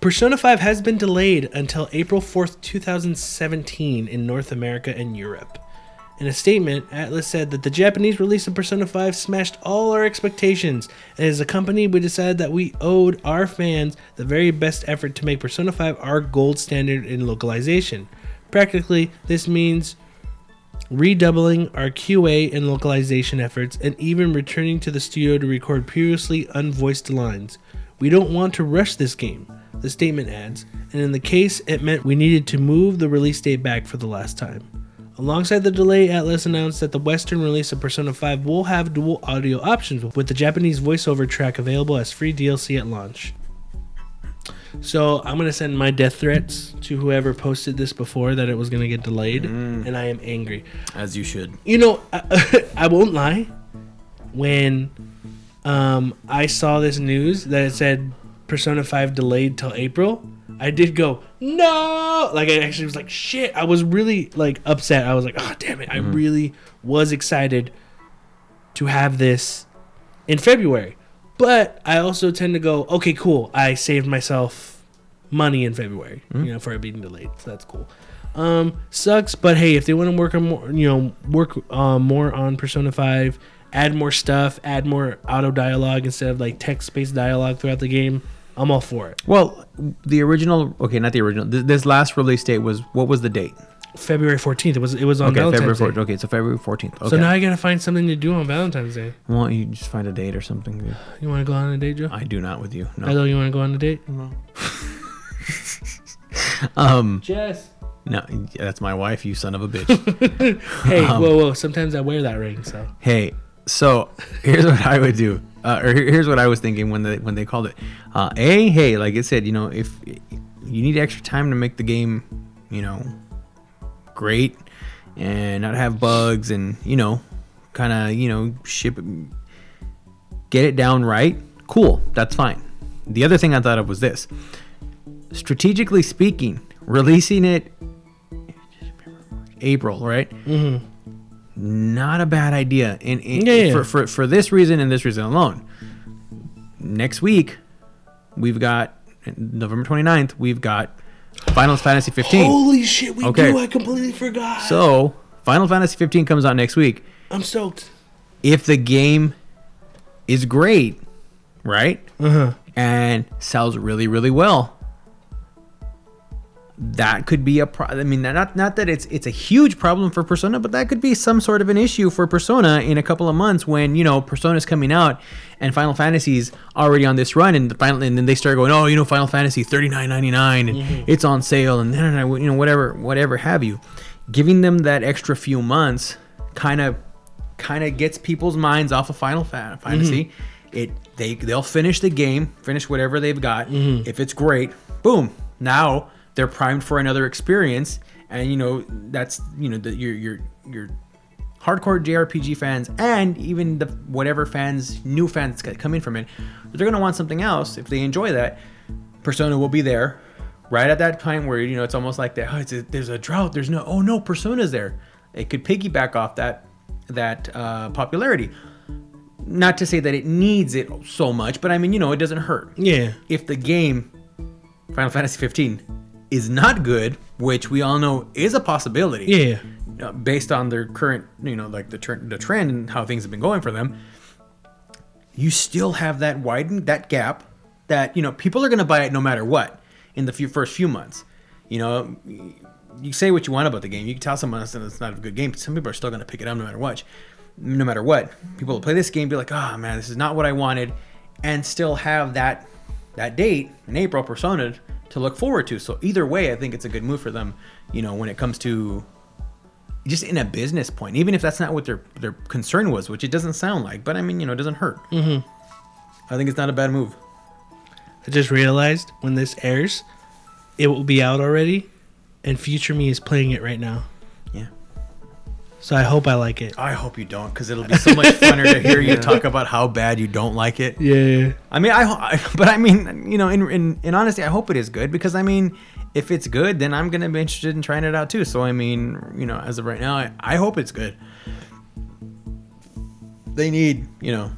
Speaker 2: Persona 5 has been delayed until April 4th, 2017 in North America and Europe. In a statement, Atlus said that the Japanese release of Persona 5 smashed all our expectations, and as a company, we decided that we owed our fans the very best effort to make Persona 5 our gold standard in localization. Practically, this means redoubling our QA and localization efforts, and even returning to the studio to record previously unvoiced lines. We don't want to rush this game, the statement adds, and in the case, it meant we needed to move the release date back for the last time. Alongside the delay, Atlus announced that the Western release of Persona 5 will have dual audio options, with the Japanese voiceover track available as free DLC at launch. So I'm gonna send my death threats to whoever posted this before that it was gonna get delayed, and I am angry.
Speaker 1: As you should.
Speaker 2: You know, I, I won't lie. When um, I saw this news that it said Persona 5 delayed till April, I did go, no! Like, I actually was like, shit. I was really, like, upset. I was like, oh, damn it. I really was excited to have this in February. But I also tend to go, okay, cool. I saved myself money in February, you know, for it being delayed. So that's cool. Um, sucks, but hey, if they want to work on more, you know, work uh, more on Persona Five, add more stuff, add more auto dialogue instead of like text-based dialogue throughout the game, I'm all for it.
Speaker 1: Well, the original, okay, not the original. Th- This last release date was what was the date?
Speaker 2: February 14th. It was it was on
Speaker 1: Okay,
Speaker 2: Valentine's
Speaker 1: February
Speaker 2: Day.
Speaker 1: 14th. Okay, so February 14th. Okay.
Speaker 2: So now I gotta find something to do on Valentine's Day.
Speaker 1: Why don't you just find a date or something. dude.
Speaker 2: You want to go on a date, Joe?
Speaker 1: I do not with you. No.
Speaker 2: know you want to go on a date. No.
Speaker 1: Um,
Speaker 2: Jess,
Speaker 1: No, that's my wife. You son of a bitch.
Speaker 2: Hey,
Speaker 1: Um,
Speaker 2: whoa, whoa. Sometimes I wear that ring, so.
Speaker 1: hey, so here's what I would do. Uh, or here's what I was thinking when they when they called it. Uh, a hey, like I said, you know, if you need extra time to make the game, you know, great and not have bugs and you know, kind of you know ship it, get it down right. Cool, that's fine. The other thing I thought of was this. Strategically speaking, releasing it April, right? Not a bad idea. And, and
Speaker 2: Yeah, yeah.
Speaker 1: For, for for this reason and this reason alone. Next week, we've got November 29th, we've got Final Fantasy 15.
Speaker 2: Holy shit, we
Speaker 1: Okay.
Speaker 2: do. I completely forgot.
Speaker 1: So, Final Fantasy 15 comes out next week.
Speaker 2: I'm stoked.
Speaker 1: If the game is great, right?
Speaker 2: Uh huh.
Speaker 1: and sells really really well that could be a pro- I mean not not that it's it's a huge problem for Persona but that could be some sort of an issue for Persona in a couple of months when you know Persona's coming out and Final Fantasy's already on this run and the final and then they start going oh you know Final Fantasy 39.99 and mm-hmm. it's on sale and then you know whatever whatever have you giving them that extra few months kind of kind of gets people's minds off of Final Fa- Fantasy. Mm-hmm. It they they'll finish the game, finish whatever they've got. Mm-hmm. If it's great, boom. Now they're primed for another experience, and you know that's you know the, your your your hardcore JRPG fans and even the whatever fans, new fans that come in from it, they're gonna want something else. If they enjoy that, Persona will be there, right at that time where you know it's almost like that. Oh, it's a, there's a drought. There's no. Oh no, Persona's there. It could piggyback off that that uh, popularity. Not to say that it needs it so much, but I mean you know it doesn't hurt.
Speaker 2: Yeah.
Speaker 1: If the game Final Fantasy 15 is not good, which we all know is a possibility
Speaker 2: Yeah.
Speaker 1: uh, based on their current, you know, like the trend, the trend and how things have been going for them, you still have that widened that gap that you know people are going to buy it no matter what in the few first few months. You know, you say what you want about the game. You can tell someone that it's not a good game. But some people are still going to pick it up no matter what. No matter what, people will play this game, be like, "Oh man, this is not what I wanted," and still have that that date in April Persona to look forward to. So either way, I think it's a good move for them. You know, when it comes to just in a business point, even if that's not what their their concern was, which it doesn't sound like. But I mean, you know, it doesn't hurt. Mm-hmm. I think it's not a bad move.
Speaker 2: I just realized when this airs, it will be out already, and Future Me is playing it right now.
Speaker 1: Yeah.
Speaker 2: So I hope I like it.
Speaker 1: I hope you don't, because it'll be so much funner to hear you talk about how bad you don't like it.
Speaker 2: Yeah.
Speaker 1: I mean, I, I but I mean, you know, in, in in honesty, I hope it is good because I mean, if it's good, then I'm gonna be interested in trying it out too. So I mean, you know, as of right now, I, I hope it's good. They need, you know,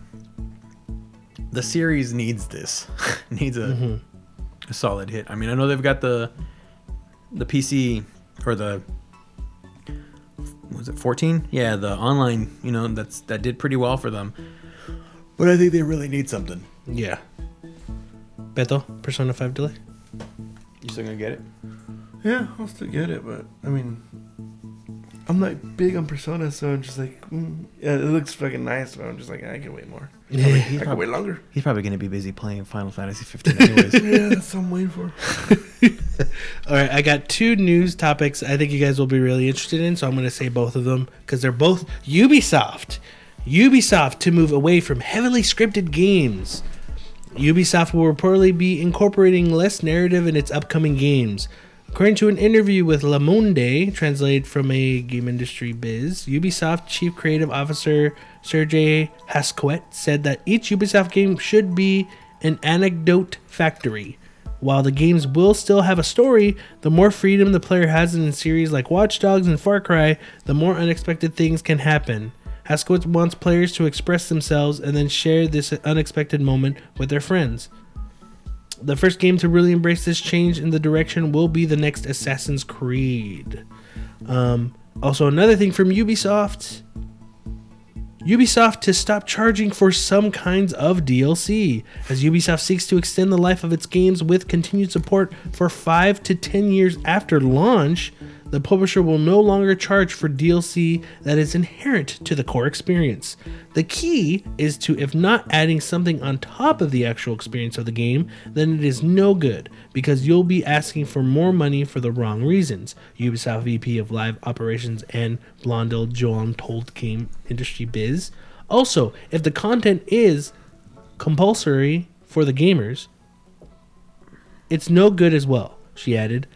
Speaker 1: the series needs this, needs a, mm-hmm. a solid hit. I mean, I know they've got the the PC or the was it 14? Yeah, the online, you know, that's that did pretty well for them. But I think they really need something.
Speaker 2: Yeah. Beto, Persona 5 delay.
Speaker 1: You still gonna get it?
Speaker 3: Yeah, I'll still get it, but I mean, I'm not big on Persona, so I'm just like, mm, yeah, it looks fucking nice, but I'm just like, I can wait more. yeah I can wait longer.
Speaker 1: He's probably gonna be busy playing Final Fantasy 15 anyways.
Speaker 3: yeah, that's what I'm waiting for.
Speaker 2: All right, I got two news topics I think you guys will be really interested in, so I'm going to say both of them because they're both Ubisoft. Ubisoft to move away from heavily scripted games. Ubisoft will reportedly be incorporating less narrative in its upcoming games. According to an interview with Le Monde, translated from a game industry biz, Ubisoft Chief Creative Officer Sergey Hascoët said that each Ubisoft game should be an anecdote factory. While the games will still have a story, the more freedom the player has in series like Watch Dogs and Far Cry, the more unexpected things can happen. Haskowitz wants players to express themselves and then share this unexpected moment with their friends. The first game to really embrace this change in the direction will be the next Assassin's Creed. Um, also, another thing from Ubisoft Ubisoft to stop charging for some kinds of DLC, as Ubisoft seeks to extend the life of its games with continued support for 5 to 10 years after launch. The publisher will no longer charge for DLC that is inherent to the core experience. The key is to, if not adding something on top of the actual experience of the game, then it is no good because you'll be asking for more money for the wrong reasons. Ubisoft VP of Live Operations and Blondel Joan told Game Industry Biz. Also, if the content is compulsory for the gamers, it's no good as well, she added,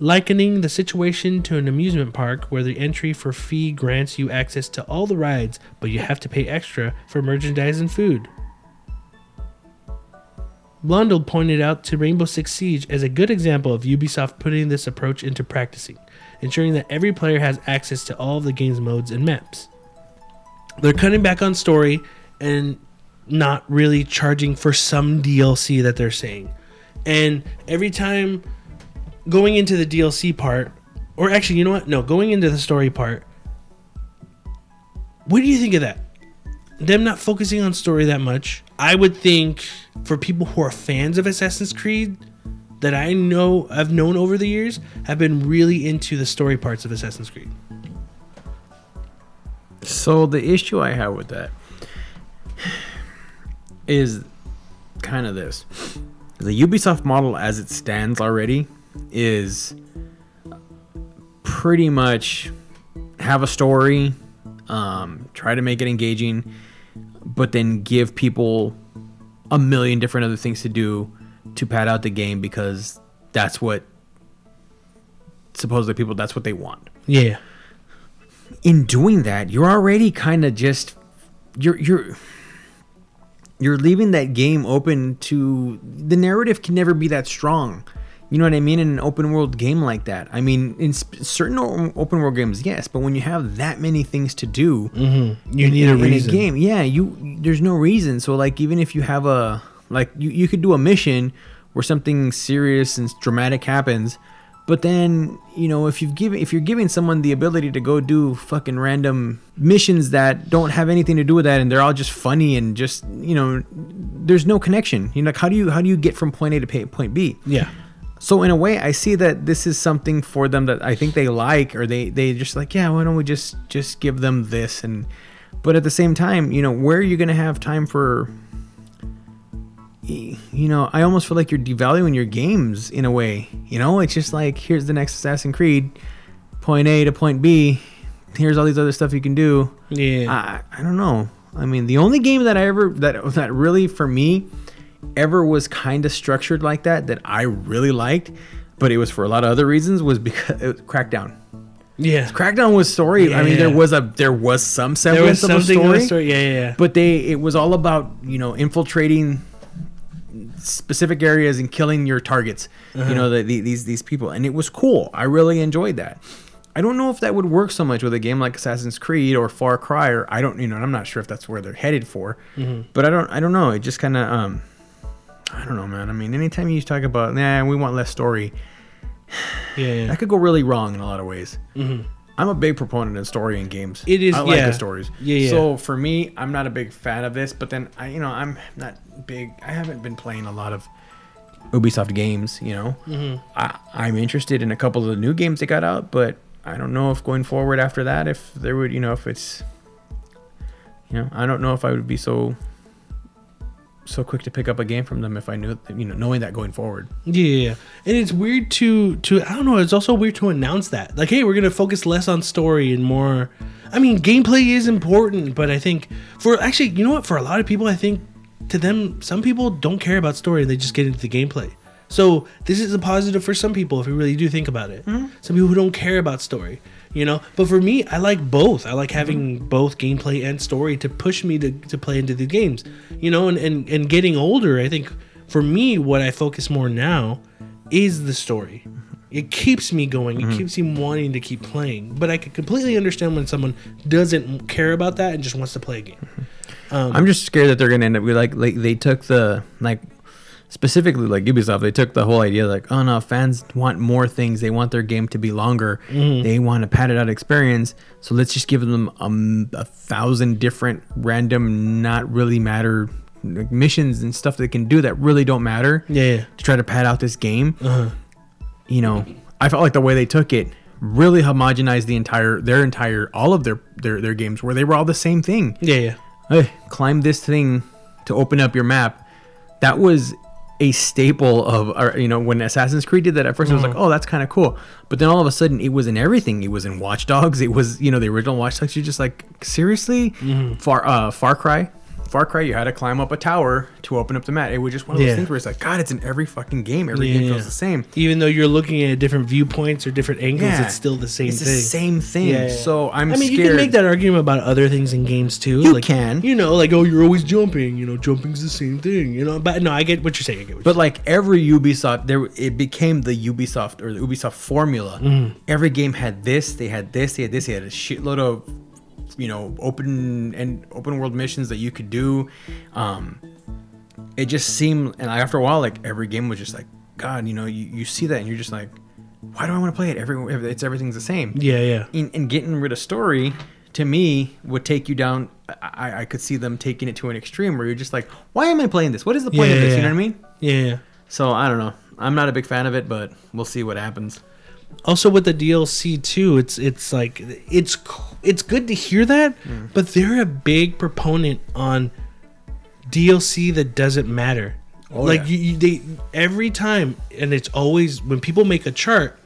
Speaker 2: likening the situation to an amusement park where the entry for fee grants you access to all the rides, but you have to pay extra for merchandise and food. Blondel pointed out to Rainbow Six Siege as a good example of Ubisoft putting this approach into practicing, ensuring that every player has access to all of the game's modes and maps. They're cutting back on story and not really charging for some DLC that they're saying. And every time going into the DLC part, or actually, you know what? No, going into the story part. What do you think of that? Them not focusing on story that much. I would think for people who are fans of Assassin's Creed that I know I've known over the years have been really into the story parts of Assassin's Creed.
Speaker 1: So the issue I have with that is kind of this. The Ubisoft model as it stands already is pretty much have a story, um, try to make it engaging, but then give people a million different other things to do to pad out the game because that's what supposedly people that's what they want
Speaker 2: Yeah.
Speaker 1: in doing that, you're already kind of just you're you're you're leaving that game open to the narrative can never be that strong. You know what I mean? In an open world game like that, I mean, in sp- certain open world games, yes, but when you have that many things to do, mm-hmm.
Speaker 2: You
Speaker 1: in,
Speaker 2: need a
Speaker 1: in- in
Speaker 2: reason.
Speaker 1: game, yeah, you there's no reason. So like, even if you have a like, you you could do a mission where something serious and dramatic happens, but then you know if you've given if you're giving someone the ability to go do fucking random missions that don't have anything to do with that and they're all just funny and just you know there's no connection. You know, like how do you how do you get from point A to point B?
Speaker 2: Yeah.
Speaker 1: So in a way, I see that this is something for them that I think they like, or they they just like, yeah, why don't we just just give them this? And but at the same time, you know, where are you gonna have time for? You know, I almost feel like you're devaluing your games in a way. You know, it's just like here's the next Assassin's Creed, point A to point B. Here's all these other stuff you can do.
Speaker 2: Yeah.
Speaker 1: I, I don't know. I mean, the only game that I ever that that really for me ever was kind of structured like that that I really liked, but it was for a lot of other reasons was because it was Crackdown.
Speaker 2: yeah.
Speaker 1: Crackdown was story. I mean, there was a there was some
Speaker 2: There was
Speaker 1: of a story,
Speaker 2: story. Yeah, yeah, yeah.
Speaker 1: but they it was all about you know infiltrating specific areas and killing your targets.
Speaker 2: Uh-huh.
Speaker 1: You know the, the, these these people, and it was cool. I really enjoyed that. I don't know if that would work so much with a game like Assassin's Creed or Far Cry, or I don't, you know, I'm not sure if that's where they're headed for.
Speaker 2: Mm-hmm.
Speaker 1: But I don't, I don't know. It just kind of, um, I don't know, man. I mean, anytime you talk about, nah, we want less story,
Speaker 2: yeah, yeah.
Speaker 1: that could go really wrong in a lot of ways. I'm a big proponent of story in games.
Speaker 2: It is-
Speaker 1: I like
Speaker 2: yeah.
Speaker 1: the stories.
Speaker 2: Yeah, yeah.
Speaker 1: So for me, I'm not a big fan of this. But then I, you know, I'm not big. I haven't been playing a lot of Ubisoft games. You know,
Speaker 2: Mm-hmm.
Speaker 1: I, I'm interested in a couple of the new games they got out, but I don't know if going forward after that, if there would, you know, if it's, you know, I don't know if I would be so so quick to pick up a game from them if I knew, you know, knowing that going forward.
Speaker 2: Yeah, yeah, yeah. and it's weird to to I don't know. It's also weird to announce that, like, hey, we're gonna focus less on story and more. I mean, gameplay is important, but I think for actually, you know what? For a lot of people, I think to them, some people don't care about story; and they just get into the gameplay. So this is a positive for some people if you really do think about it. Mm-hmm. Some people who don't care about story, you know. But for me, I like both. I like having both gameplay and story to push me to, to play into the games, you know. And, and and getting older, I think for me, what I focus more now is the story. It keeps me going. It keeps me wanting to keep playing. But I can completely understand when someone doesn't care about that and just wants to play a game. Um,
Speaker 1: I'm just scared that they're gonna end up like like they took the like specifically like Ubisoft they took the whole idea like oh no fans want more things they want their game to be longer they want a padded out experience so let's just give them um, a thousand different random not really matter like, missions and stuff they can do that really don't matter
Speaker 2: yeah, yeah.
Speaker 1: to try to pad out this game
Speaker 2: Uh-huh.
Speaker 1: you know I felt like the way they took it really homogenized the entire their entire all of their their their games where they were all the same thing.
Speaker 2: Yeah, yeah.
Speaker 1: Hey, climb this thing to open up your map. That was a staple of or, you know when Assassin's Creed did that at first it was like oh that's kind of cool. But then all of a sudden it was in everything. It was in Watch Dogs. It was you know the original Watch Dogs. You're just like seriously? Far uh Far Cry Far Cry you had to climb up a tower to open up the map it was just one of those
Speaker 2: Yeah.
Speaker 1: things where it's like god it's in every fucking game every
Speaker 2: Yeah,
Speaker 1: game
Speaker 2: yeah.
Speaker 1: feels the same
Speaker 2: Even though you're looking at different viewpoints or different angles,
Speaker 1: Yeah.
Speaker 2: it's still the same thing.
Speaker 1: it's
Speaker 2: thing.
Speaker 1: the same thing
Speaker 2: Yeah, yeah.
Speaker 1: so I'm
Speaker 2: I mean,
Speaker 1: scared
Speaker 2: you can make that argument about other things in games too.
Speaker 1: You
Speaker 2: like,
Speaker 1: can.
Speaker 2: You know, like oh, you're always jumping. You know, jumping's the same thing. You know, but no, I get what you're saying. I get what
Speaker 1: But like every Ubisoft, there it became the Ubisoft or the Ubisoft formula.
Speaker 2: Mm-hmm.
Speaker 1: Every game had this, they had this, they had this, they had a shitload of, you know, open and open world missions that you could do. Um, it just seemed, and after a while, like every game was just like, God, you know, you, you see that and you're just like, why do I want to play it? Every it's everything's the same.
Speaker 2: yeah, yeah.
Speaker 1: And, and getting rid of story to me would take you down. I, I could see them taking it to an extreme where you're just like, why am I playing this? What is the point of
Speaker 2: Yeah,
Speaker 1: this? You know what I mean?
Speaker 2: Yeah, yeah.
Speaker 1: So I don't know. I'm not a big fan of it, but we'll see what happens.
Speaker 2: Also with the DLC too, it's it's like it's it's good to hear that,
Speaker 1: Hmm.
Speaker 2: but they're a big proponent on DLC that doesn't matter.
Speaker 1: Oh,
Speaker 2: like
Speaker 1: yeah.
Speaker 2: you, you, they every time, and it's always when people make a chart,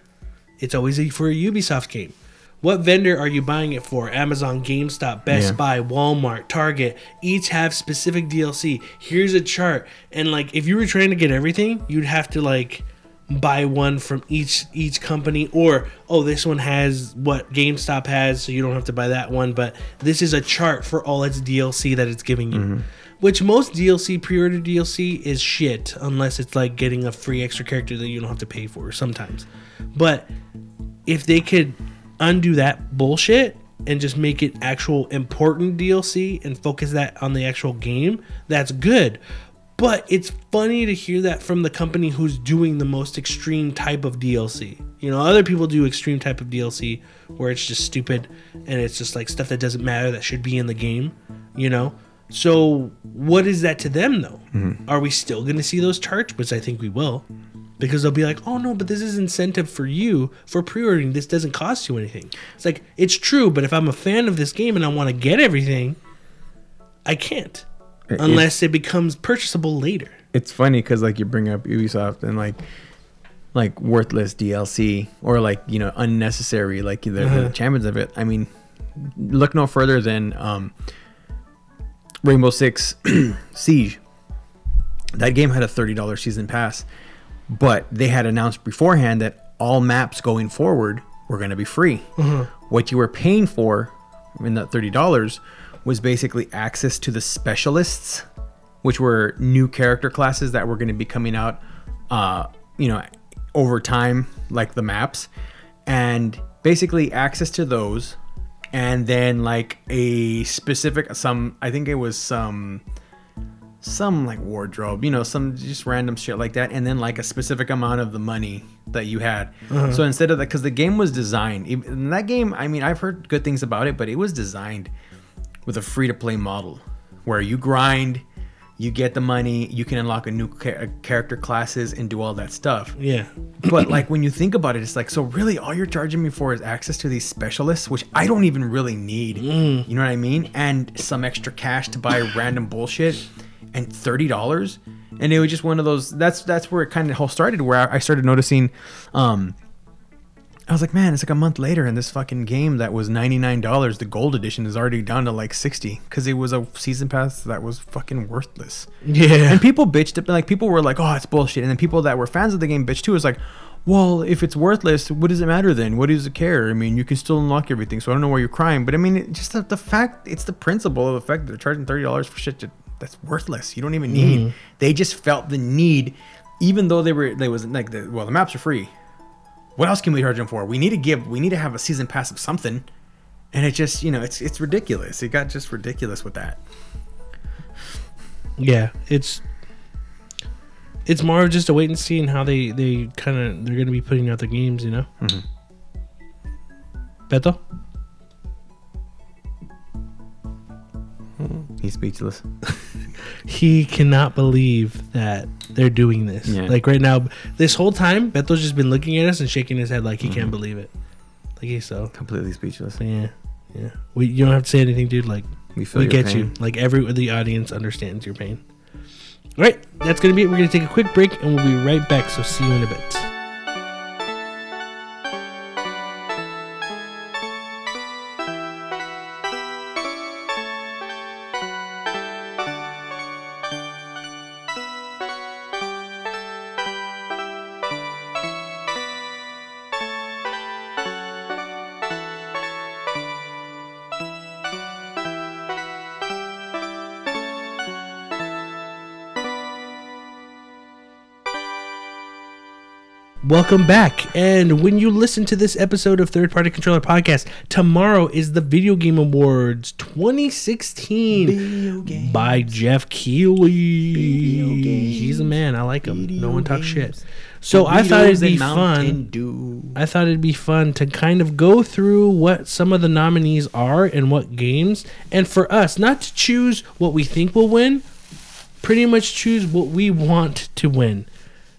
Speaker 2: it's always a, for a Ubisoft game. What vendor are you buying it for? Amazon, GameStop, Best
Speaker 1: Yeah.
Speaker 2: Buy, Walmart, Target. Each have specific DLC. Here's a chart, and like if you were trying to get everything, you'd have to like buy one from each each company or oh this one has what GameStop has so you don't have to buy that one but this is a chart for all its DLC that it's giving you. Mm-hmm. Which most DLC pre-order DLC is shit unless it's like getting a free extra character that you don't have to pay for sometimes. But if they could undo that bullshit and just make it actual important DLC and focus that on the actual game, that's good. But it's funny to hear that from the company who's doing the most extreme type of DLC. You know, other people do extreme type of DLC where it's just stupid and it's just like stuff that doesn't matter that should be in the game, you know? So, what is that to them though? Mm-hmm. Are we still going to see those charts? Which I think we will because they'll be like, "Oh no, but this is incentive for you for pre-ordering. This doesn't cost you anything." It's like it's true, but if I'm a fan of this game and I want to get everything, I can't unless it becomes purchasable later.
Speaker 1: It's funny because like you bring up Ubisoft and like like worthless DLC or like you know unnecessary like they're, they're the champions of it. I mean, look no further than um, Rainbow Six Siege. That game had a thirty dollars season pass, but they had announced beforehand that all maps going forward were going to be free. What you were paying for in that thirty dollars was basically access to the specialists, which were new character classes that were going to be coming out, uh, you know, over time, like the maps, and basically access to those, and then like a specific some I think it was some some like wardrobe, you know, some just random shit like that, and then like a specific amount of the money that you had. So instead of that, because the game was designed, in that game, I mean, I've heard good things about it, but it was designed with a free to play model where you grind, you get the money, you can unlock a new cha- character classes and do all that stuff.
Speaker 2: Yeah,
Speaker 1: But like when you think about it, it's like so really all you're charging me for is access to these specialists, which I don't even really need. You know what I mean? And some extra cash to buy random bullshit, and thirty dollars. And it was just one of those. That's that's where it kind of all started. Where I I started noticing. um I was like, man, it's like a month later, and this fucking game that was ninety nine dollars, the gold edition, is already down to like sixty because it was a season pass that was fucking worthless.
Speaker 2: yeah,
Speaker 1: And people bitched it, like people were like, "Oh, it's bullshit," and then people that were fans of the game bitched too. It's like, well, if it's worthless, what does it matter then? What does it care? I mean, you can still unlock everything, so I don't know why you're crying. But I mean, it, just the, the fact, it's the principle of the fact that they're charging thirty dollars for shit that, that's worthless. You don't even need. Mm-hmm. They just felt the need, even though they were, they wasn't like, the, well, the maps are free. What else can we charge them for? We need to give, we need to have a season pass of something. And it just, you know, it's it's ridiculous. It got just ridiculous with that.
Speaker 2: yeah. It's it's more of just a wait and see and how they they kind of they're gonna be putting out the games. You know. Mm-hmm. Beto.
Speaker 1: He's speechless.
Speaker 2: he cannot believe that they're doing this.
Speaker 1: Yeah.
Speaker 2: Like right now, this whole time, Beto's just been looking at us and shaking his head like he can't mm-hmm. believe it. Like he's so
Speaker 1: Completely speechless.
Speaker 2: yeah, yeah. We you don't have to say anything, dude. Like
Speaker 1: We feel
Speaker 2: we get
Speaker 1: pain.
Speaker 2: you. Like every the audience understands your pain. All right, that's gonna be it. We're gonna take a quick break and we'll be right back. So see you in a bit. Welcome back. And when you listen to this episode of Third Party Controller Podcast, tomorrow is the Video Game Awards 2016 by Geoff Keighley. He's a man. I like him. no one talks shit. So I thought it'd be fun. I thought it'd be fun to kind of go through what some of the nominees are and what games, and for us not to choose what we think will win, pretty much choose what we want to win.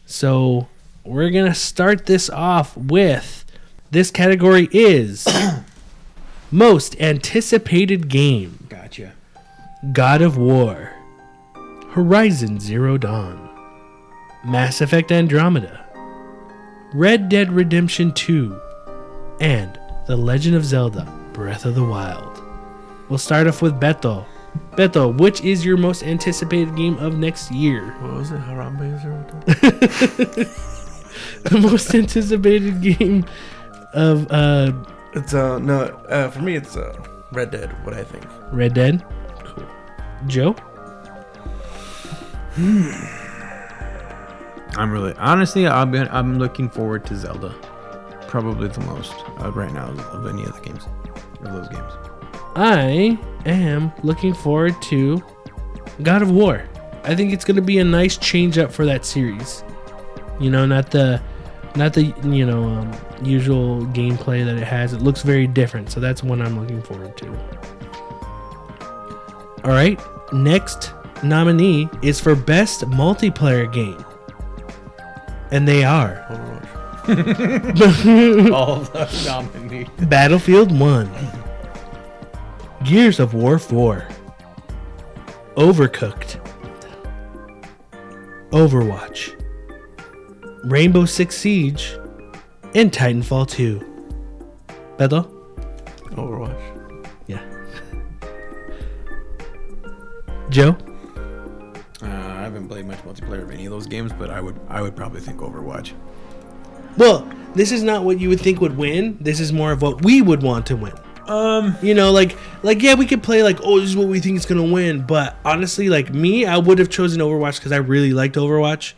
Speaker 2: So we're gonna start this off with this category is most anticipated game:
Speaker 1: Gotcha.
Speaker 2: God of War, Horizon Zero Dawn, Mass Effect Andromeda, Red Dead Redemption 2, and The Legend of Zelda: Breath of the Wild. We'll start off with Beto. Beto, which is your most anticipated game of next year?
Speaker 3: What was it? Harambe Zero Dawn?
Speaker 2: the most anticipated game of uh,
Speaker 3: It's uh no uh for me it's uh Red Dead. What I think.
Speaker 2: Red Dead. Cool. Joe?
Speaker 1: I'm really honestly, I'm been, I'm looking forward to Zelda, probably the most uh, right now of any of the games, of those games.
Speaker 2: I am looking forward to God of War. I think it's going to be a nice change up for that series. You know, not the not the you know um, usual gameplay that it has. It looks very different, so that's one I'm looking forward to. All right, next nominee is for best multiplayer game, and they are
Speaker 1: All the nominees.
Speaker 2: Battlefield 1, Gears of War 4, Overcooked, Overwatch, Rainbow Six Siege, and Titanfall 2. Beto?
Speaker 3: Overwatch.
Speaker 2: Yeah. Joe?
Speaker 1: Uh, I haven't played much multiplayer of any of those games, but I would I would probably think Overwatch.
Speaker 2: Well, this is not what you would think would win. This is more of what we would want to win.
Speaker 1: Um,
Speaker 2: You know, like like yeah, we could play like oh this is what we think is gonna win, but honestly, like me, I would have chosen Overwatch because I really liked Overwatch.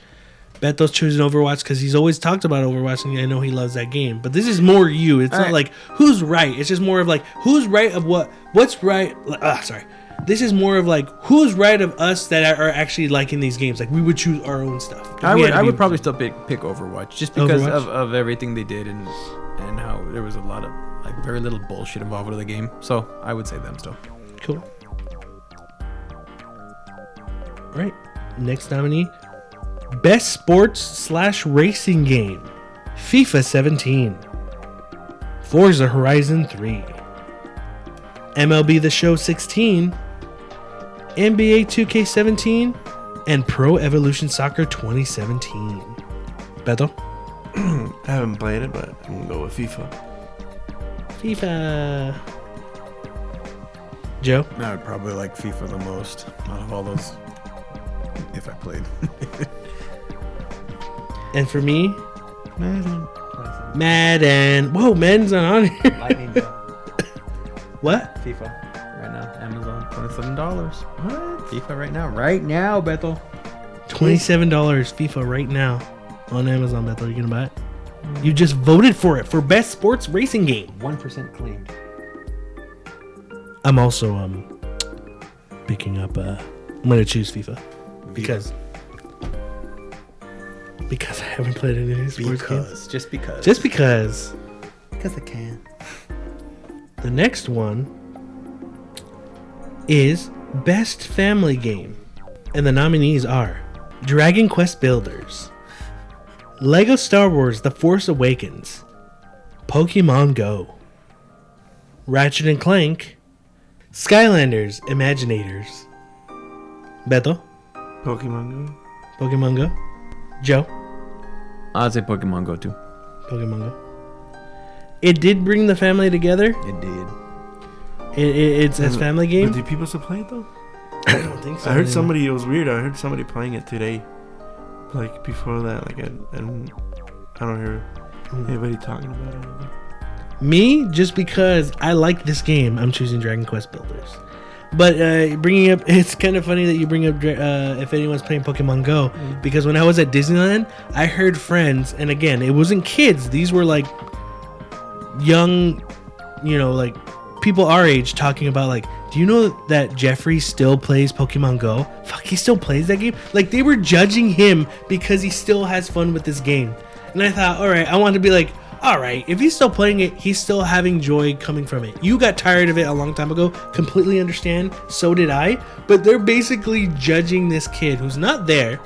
Speaker 2: Beto's chosen Overwatch because he's always talked about Overwatch and I know he loves that game. But this is more you. It's not
Speaker 1: Alright.
Speaker 2: like who's right. It's just more of like who's right of what what's right. like, Ah, sorry. This is more of like who's right of us that are actually liking these games. Like we would choose our own stuff.
Speaker 1: I would I would probably still pick pick Overwatch just because
Speaker 2: Overwatch?
Speaker 1: of, of everything they did and and how there was a lot of like very little bullshit involved with the game. So I would say them still.
Speaker 2: Cool. All right. Next nominee Best Sports slash Racing Game FIFA 17, Forza Horizon 3, MLB The Show 16, NBA 2K17, and Pro Evolution Soccer 2017. Beto?
Speaker 3: I haven't played it, but I'm gonna go with FIFA.
Speaker 2: FIFA. Joe?
Speaker 1: I would probably like FIFA the most out of all those. If I played.
Speaker 2: And for me, Madden. Madden. Whoa, Madden's not on here.
Speaker 1: Lightning
Speaker 2: What?
Speaker 1: FIFA right now. Amazon twenty seven dollars. What? FIFA right now. Right now, Bethel.
Speaker 2: Twenty-seven dollars FIFA right now on Amazon. Bethel, you gonna buy it? You just voted for it for best sports racing game.
Speaker 1: One percent claimed.
Speaker 2: I'm also um picking up. uh I'm gonna choose FIFA because because I haven't played any of these sports games.
Speaker 1: Because just because.
Speaker 2: Just because.
Speaker 1: because I can.
Speaker 2: The next one is Best Family Game. And the nominees are Dragon Quest Builders, Lego Star Wars The Force Awakens, Pokemon Go, Ratchet and Clank, Skylanders Imaginators, Beto,
Speaker 3: Pokemon Go.
Speaker 2: Pokemon Go, Joe,
Speaker 1: I'd say Pokemon Go too.
Speaker 2: Pokemon Go. It did bring the family together.
Speaker 1: It did.
Speaker 2: It, it, it's a
Speaker 3: But-
Speaker 2: family
Speaker 3: But
Speaker 2: game.
Speaker 3: do people still play it though?
Speaker 2: I don't think so.
Speaker 3: I heard
Speaker 2: anymore.
Speaker 3: somebody. It was weird. I heard somebody playing it today. Like before that, like I, and I don't hear
Speaker 2: Mm.
Speaker 3: anybody talking about it. Anymore.
Speaker 2: Me, just because I like this game, I'm choosing Dragon Quest Builders. But uh, bringing up, it's kind of funny that you bring up uh, if anyone's playing Pokemon Go, because when I was at Disneyland, I heard friends, and again, it wasn't kids; these were like young, you know, like people our age talking about like, do you know that Jeffrey still plays Pokemon Go? Fuck, he still plays that game. Like they were judging him because he still has fun with this game, and I thought, all right, I want to be like, all right, if he's still playing it, he's still having joy coming from it. You got tired of it a long time ago. Completely understand. So did I. But they're basically judging this kid who's not there,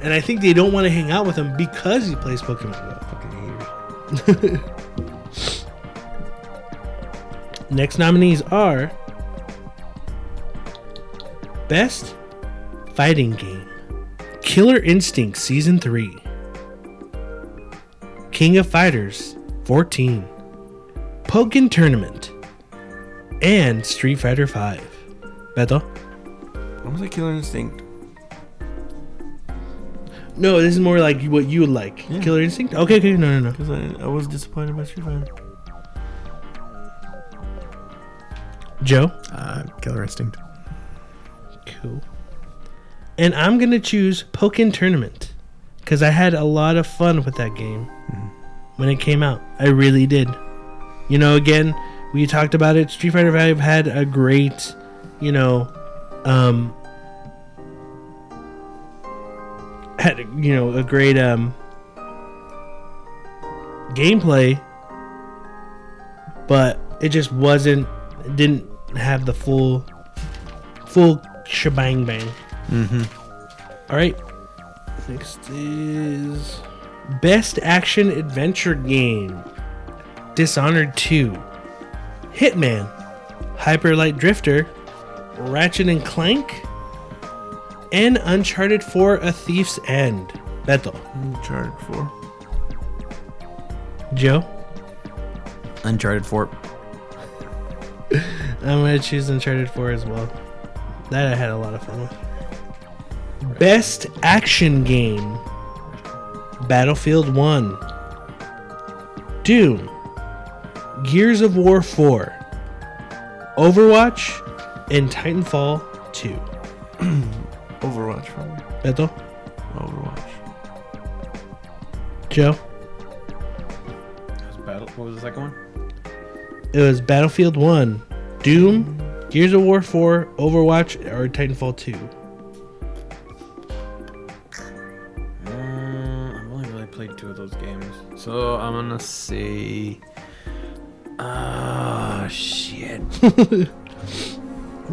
Speaker 2: and I think they don't want to hang out with him because he plays Pokemon Go. Next nominees are Best Fighting Game Killer Instinct Season 3 King of Fighters 14 Pokken Tournament and Street Fighter 5. Beto?
Speaker 3: I'm gonna Killer Instinct.
Speaker 2: No, this is more like what you would like.
Speaker 3: Yeah.
Speaker 2: Killer Instinct? Okay, okay, no, no, no.
Speaker 3: Because I, I was disappointed by Street Fighter.
Speaker 2: Joe?
Speaker 1: Uh, Killer Instinct.
Speaker 2: Cool. And I'm gonna choose Pokken Tournament because I had a lot of fun with that game when it came out. I really did. You know, again, we talked about it. Street Fighter Five had a great, you know, um, had you know a great um gameplay, but it just wasn't. It didn't have the full full shebang bang.
Speaker 1: Mm-hmm.
Speaker 2: All right. Next is Best Action Adventure Game Dishonored 2, Hitman, Hyper Light Drifter, Ratchet and Clank, and Uncharted 4 A Thief's End. Beto.
Speaker 3: Uncharted 4.
Speaker 2: Joe?
Speaker 1: Uncharted 4.
Speaker 2: I'm going to choose Uncharted 4 as well. That I had a lot of fun with. Best Action Game Battlefield 1, Doom, Gears of War 4, Overwatch, and Titanfall 2.
Speaker 3: Overwatch for me.
Speaker 2: Beto?
Speaker 3: Overwatch.
Speaker 2: Joe?
Speaker 1: Battle. What was the second one?
Speaker 2: It was Battlefield 1, Doom, Gears of War 4, Overwatch, or Titanfall 2.
Speaker 1: So I'm gonna say. Ah, shit. Who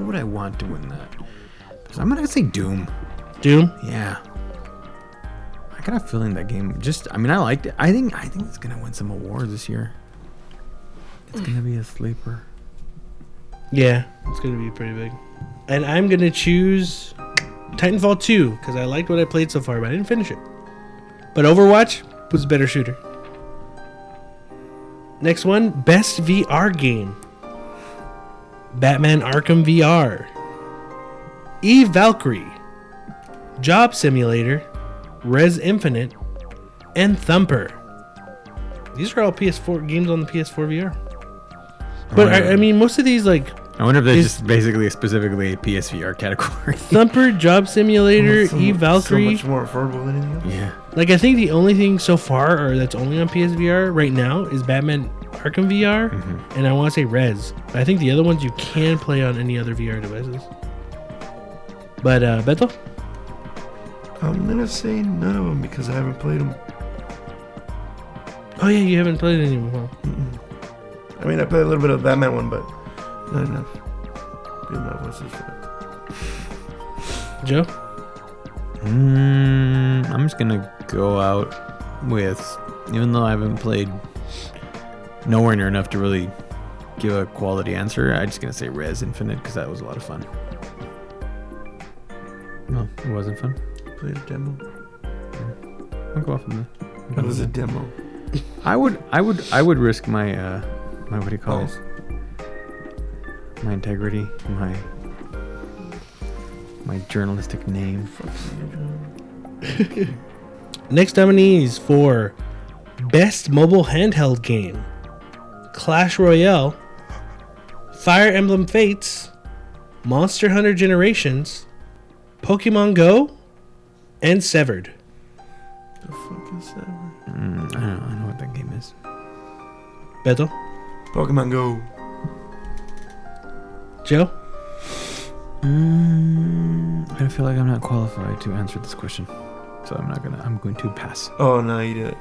Speaker 1: would I want to win that? I'm gonna say Doom.
Speaker 2: Doom?
Speaker 1: Yeah. I got a feeling that game just. I mean, I liked it. I think. I think it's gonna win some awards this year. It's gonna be a sleeper.
Speaker 2: Yeah, it's gonna be pretty big. And I'm gonna choose Titanfall 2 because I liked what I played so far, but I didn't finish it. But Overwatch was a better shooter. Next one, best VR game. Batman Arkham VR. Eve Valkyrie. Job Simulator. Rez Infinite. And Thumper. These are all PS4 games on the PS4 VR. But I, I mean, most of these like
Speaker 1: I wonder if
Speaker 2: they're
Speaker 1: just basically specifically a PSVR category.
Speaker 2: Thumper, Job Simulator,
Speaker 3: So
Speaker 2: Eve
Speaker 3: mu-
Speaker 2: Valkyrie.
Speaker 3: So much more affordable than anything else.
Speaker 1: yeah.
Speaker 2: Like I think the only thing so far, or that's only on PSVR right now, is Batman Arkham VR, and I want to say Rez. But I think the other ones you can play on any other VR devices. But uh, Beto,
Speaker 3: I'm gonna say none of them because I haven't played them.
Speaker 2: oh yeah, you haven't played any of them. huh?
Speaker 3: I mean, I played a little bit of the Batman one, but not enough. Good enough. What's this for?
Speaker 2: Joe,
Speaker 1: Mm, I'm just gonna go out with, even though I haven't played nowhere near enough to really give a quality answer, I'm just gonna say Rez Infinite because that was a lot of fun. No, it wasn't fun.
Speaker 3: Played a demo.
Speaker 1: I'll go off on
Speaker 3: that was a demo.
Speaker 1: I would, I would, I would risk my, uh, my what do you call
Speaker 3: Balls.
Speaker 1: it? My integrity, my, my journalistic name.
Speaker 2: Next nominees for Best Mobile Handheld Game Clash Royale, Fire Emblem Fates, Monster Hunter Generations, Pokemon Go, and Severed.
Speaker 3: The fuck is that?
Speaker 1: Mm, I don't know. I know what that game is.
Speaker 2: Beto?
Speaker 3: Pokemon Go.
Speaker 2: Joe?
Speaker 1: Mm, I feel like I'm not qualified to answer this question, so I'm not gonna. I'm going to pass.
Speaker 3: Oh no, you did it.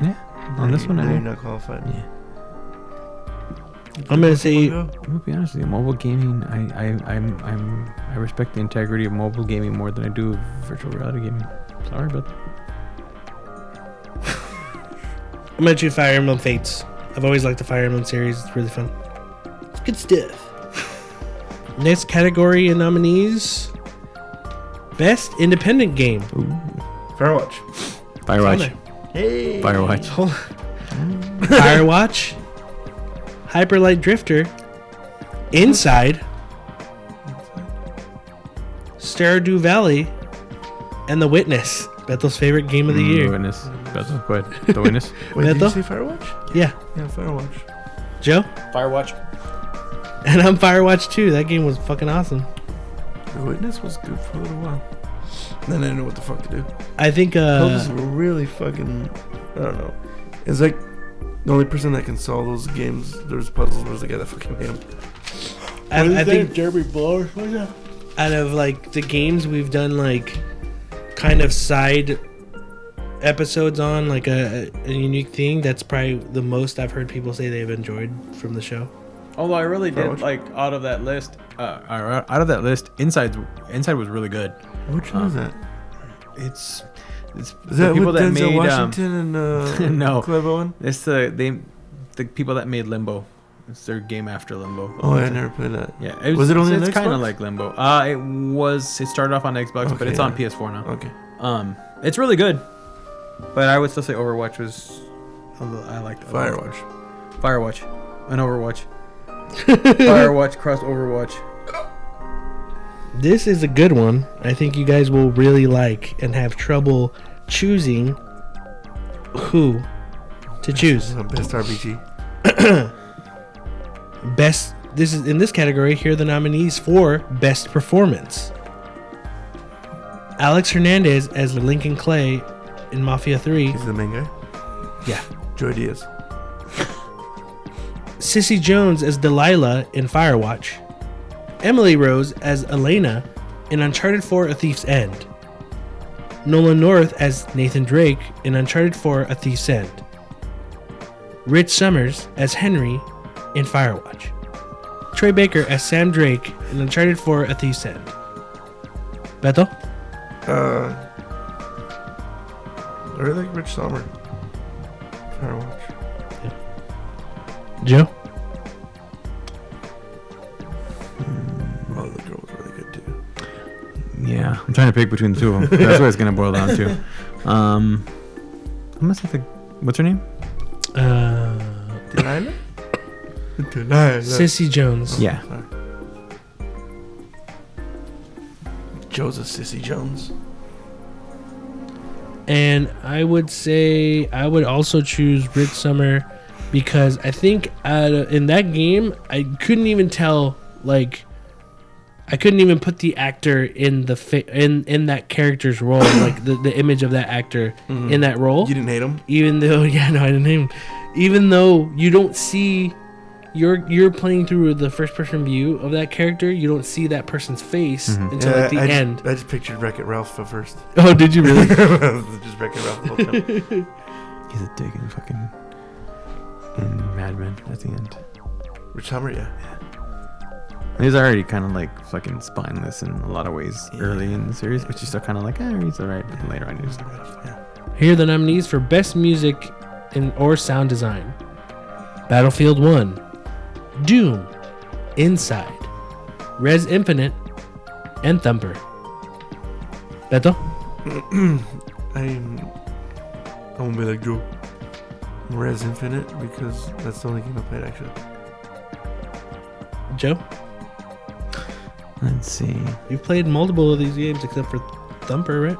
Speaker 1: Yeah, on this one, I
Speaker 3: no, you're
Speaker 1: did.
Speaker 3: not qualified.
Speaker 1: Yeah.
Speaker 2: I'm gonna say-
Speaker 3: Pokemon Go?
Speaker 1: I'm gonna be honest with you. Mobile gaming, I, I, I'm, I'm, I respect the integrity of mobile gaming more than I do of virtual reality gaming. Sorry, but
Speaker 2: I'm gonna choose Fire Emblem Fates. I've always liked the Fire Emblem series. It's really fun. It's good stuff. Next category of nominees: Best Independent Game.
Speaker 3: Firewatch.
Speaker 1: Firewatch,
Speaker 3: Hey.
Speaker 1: Firewatch.
Speaker 2: Firewatch, Hyperlight Drifter, Inside, Stardew Valley, and The Witness. Bethel's favorite game of the
Speaker 1: Mm,
Speaker 2: year.
Speaker 1: Witness. Beto, go ahead. The witness.
Speaker 3: Wait, did you
Speaker 2: Beto?
Speaker 3: say Firewatch?
Speaker 2: Yeah,
Speaker 3: Yeah, Firewatch.
Speaker 2: Joe,
Speaker 1: Firewatch.
Speaker 2: and I'm Firewatch too. That game was fucking awesome.
Speaker 3: The Witness was good for a little while. Then I didn't know what the fuck to do.
Speaker 2: I think
Speaker 3: Puzzles
Speaker 2: uh,
Speaker 3: were really fucking. I don't know. It's like the only person that can solve those games. There's puzzles was the guy that fucking made them.
Speaker 2: I, I think
Speaker 3: Jeremy Blower. What is that?
Speaker 2: out of like the games we've done like kind of side episodes on like a, a unique thing that's probably the most i've heard people say they've enjoyed from the show
Speaker 1: Although I really did like out of that list, uh, out of that list, Inside, Inside was really good.
Speaker 3: Which one is that?
Speaker 1: It's, it's
Speaker 3: Is that
Speaker 1: the people
Speaker 3: with
Speaker 1: that
Speaker 3: Denzel
Speaker 1: made um,
Speaker 3: Washington and uh,
Speaker 1: No. It's the they, the people that made Limbo. It's their game after Limbo.
Speaker 3: Oh, I never played that.
Speaker 1: Yeah,
Speaker 3: Was it only
Speaker 1: it's, kind of
Speaker 3: Xbox?
Speaker 1: like Limbo. Uh, it was. It started off on Xbox, but
Speaker 3: Okay,
Speaker 1: it's on
Speaker 3: yeah.
Speaker 1: PS4 now.
Speaker 3: Okay.
Speaker 1: Um, it's really good, but I would still say Overwatch was. I liked
Speaker 3: Firewatch.
Speaker 1: Firewatch, and Overwatch. Firewatch cross Overwatch.
Speaker 2: this is a good one i think you guys will really like and have trouble choosing who to choose
Speaker 3: Best RPG.
Speaker 2: best this is in this category here are the nominees for best performance alex hernandez as lincoln clay in mafia 3
Speaker 3: He's the main guy.
Speaker 2: yeah
Speaker 3: Joy Diaz.
Speaker 2: Cissy Jones as Delilah in Firewatch, Emily Rose as Elena in Uncharted 4 A Thief's End, Nolan North as Nathan Drake in Uncharted 4 A Thief's End, Rich Summers as Henry in Firewatch, Troy Baker as Sam Drake in Uncharted 4 A Thief's End. Beto?
Speaker 3: Uh, I really like Rich Sommer. Firewatch.
Speaker 2: Joe?
Speaker 1: Yeah, I'm trying to pick between the two of them. That's what it's gonna boil down to. Um, I'm gonna say the. What's her name?
Speaker 2: Uh,
Speaker 3: Delilah? Delilah.
Speaker 2: Cissy Jones.
Speaker 1: Yeah.
Speaker 3: Sorry. Joseph Cissy Jones.
Speaker 2: And I would say I would also choose Rich Sommer because I think out of, in that game I couldn't even tell like I couldn't even put the actor in the fa- in in that character's role like the, the image of that actor mm-hmm. in that role
Speaker 3: You didn't hate him?
Speaker 2: even though yeah no I didn't name even though you don't see you're you're playing through the first person view of that character you don't see that person's face mm-hmm. until
Speaker 3: Yeah,
Speaker 2: like the
Speaker 3: I,
Speaker 2: end
Speaker 3: Just, I just pictured Wreck It Ralph at first.
Speaker 2: oh did you really
Speaker 3: just Wreck It Ralph the whole time.
Speaker 1: He's a dick in fucking in Mad Men at the end.
Speaker 3: Rich Sommer, yeah.
Speaker 1: He's already kind of like fucking spineless in a lot of ways early in the series, but you're still kind of like, eh, he's alright. But then later on, he's
Speaker 3: Yeah.
Speaker 2: Here are the nominees for Best Music in or Sound Design: Battlefield 1, Doom, Inside, Rez Infinite, and Thumper. Beto?
Speaker 3: I'm. I won't be like Joe. Rez Infinite because that's the only game I played actually.
Speaker 2: Joe?
Speaker 1: Let's see.
Speaker 2: You've played multiple of these games except for Thumper, right?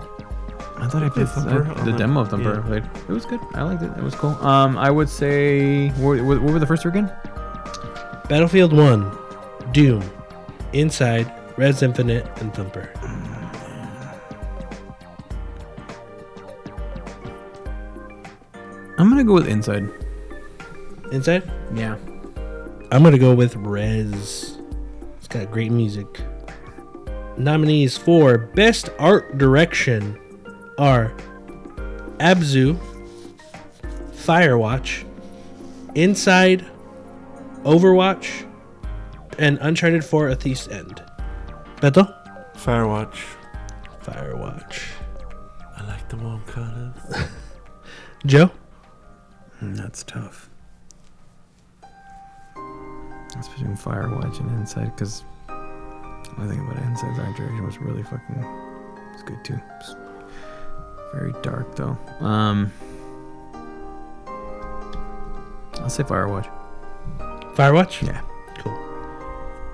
Speaker 1: I thought I played
Speaker 3: Thumper
Speaker 1: the, the
Speaker 3: the-
Speaker 1: demo of Thumper.
Speaker 3: yeah.
Speaker 1: I played. It was good. I liked it. It was cool. Um, I would say what, what, what were the first two again?
Speaker 2: Battlefield 1, Doom, Inside, Rez Infinite, and Thumper.
Speaker 1: I'm gonna go with Inside.
Speaker 2: Inside?
Speaker 1: Yeah.
Speaker 2: I'm gonna go with Rez. It's got great music. Nominees for Best Art Direction are Abzu, Firewatch, Inside, Overwatch, and Uncharted 4 A Thief's End. Beto?
Speaker 3: Firewatch.
Speaker 2: Firewatch.
Speaker 3: I like the warm colors.
Speaker 2: Joe?
Speaker 1: Mm, That's tough. It's between Firewatch and Inside because I think about Inside's art direction was really fucking. It's good too. It's very dark though. Um, I'll say Firewatch.
Speaker 2: Firewatch?
Speaker 1: Yeah.
Speaker 2: Cool.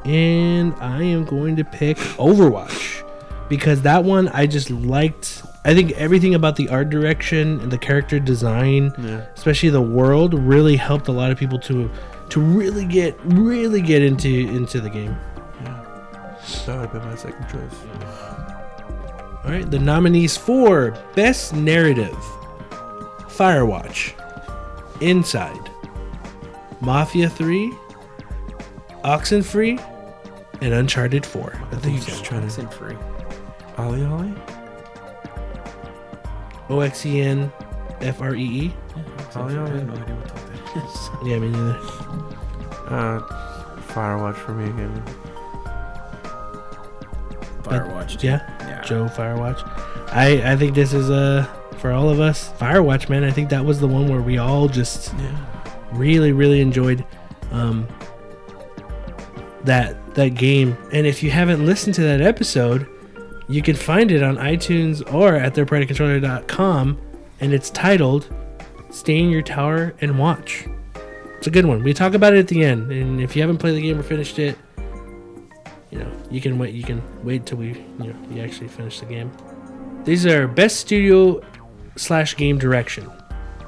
Speaker 2: And I am going to pick Overwatch because that one I just liked. I think everything about the art direction and the character design,
Speaker 3: Yeah.
Speaker 2: especially the world, really helped a lot of people to to really get really get into into the game.
Speaker 3: Yeah. That would have been my second choice.
Speaker 2: All right, the nominees for Best Narrative: Firewatch, Inside, Mafia 3, Oxenfree, and Uncharted 4.
Speaker 3: I think you're just trying to.
Speaker 1: free.
Speaker 3: Ollie Ollie?
Speaker 2: O X E N F R E E.
Speaker 3: Yeah,
Speaker 1: I
Speaker 3: yeah.
Speaker 1: have no idea what.
Speaker 2: Yeah, me neither.
Speaker 3: Uh, Firewatch for me again.
Speaker 1: Firewatch.
Speaker 2: Yeah,
Speaker 1: Yeah.
Speaker 2: Joe Firewatch. I I think this is uh for all of us Firewatch man. I think that was the one where we all just
Speaker 3: Yeah.
Speaker 2: really really enjoyed um that that game. And if you haven't listened to that episode, you can find it on iTunes or at thirdpartycontroller.com and it's titled Stay in Your Tower and Watch. It's a good one. We talk about it at the end, and if you haven't played the game or finished it, you know, you can wait you can wait till we you know you actually finish the game. These are best studio slash game direction.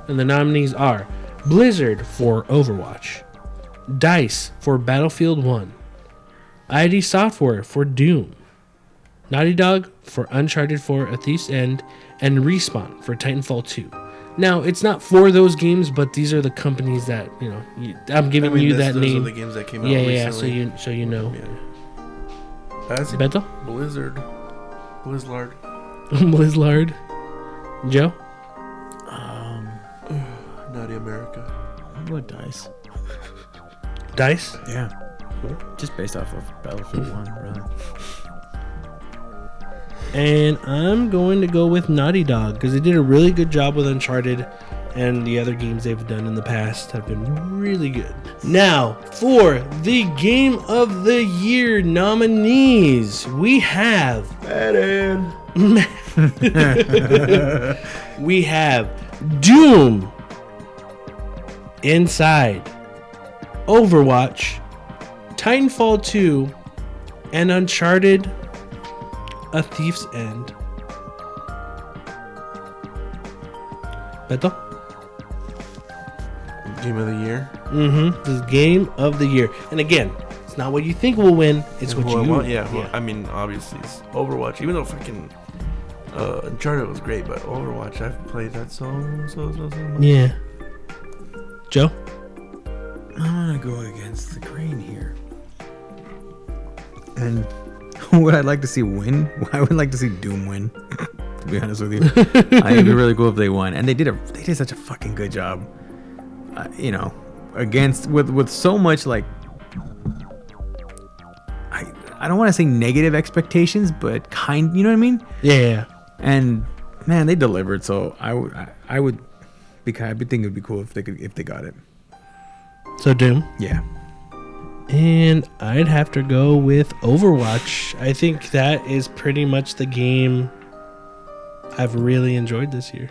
Speaker 2: And the nominees are Blizzard for Overwatch, DICE for Battlefield 1, ID Software for Doom, Naughty Dog for Uncharted 4 A Thief's End, and Respawn for Titanfall 2. Now, it's not for those games, but these are the companies that, you know, you, I'm giving you
Speaker 3: that's-
Speaker 2: that
Speaker 3: those
Speaker 2: name.
Speaker 3: are the games that came out
Speaker 2: yeah, yeah, yeah, so you so you know.
Speaker 3: Yeah. I
Speaker 2: Beto?
Speaker 3: Blizzard. Blizzard.
Speaker 2: Blizzard. Joe?
Speaker 1: Um,
Speaker 3: Naughty America.
Speaker 1: what dice?
Speaker 2: Dice?
Speaker 1: Yeah. Just based off of Battlefield One, really.
Speaker 2: And I'm going to go with Naughty Dog because they did a really good job with Uncharted, and the other games they've done in the past have been really good. Now, for the Game of the Year nominees, we have Madden! we have Doom, Inside, Overwatch, Titanfall 2, and Uncharted A Thief's End. Beto?
Speaker 3: Game of the year.
Speaker 2: Mm-hmm. This is Game of the Year. And again, it's not what you think will win, it's
Speaker 3: And
Speaker 2: what
Speaker 3: who I
Speaker 2: you
Speaker 3: want. Yeah, who- I mean, obviously, it's Overwatch. Even though fucking uh, Uncharted was great, but Overwatch, I've played that so so so so much.
Speaker 2: yeah. Joe?
Speaker 1: I'm gonna go against the grain here. And who would I like to see win? I would like to see Doom win. to be honest with you, I it'd be really cool if they won. And they did a they did such a fucking good job. Uh, you know, against with with so much like I I don't want to say negative expectations, but kind. You know what I mean?
Speaker 2: Yeah.
Speaker 1: And man, they delivered. So I would I, I would because I would think it would be cool if they could if they got it.
Speaker 2: So Doom.
Speaker 1: Yeah.
Speaker 2: And I'd have to go with Overwatch. I think that is pretty much the game I've really enjoyed this year.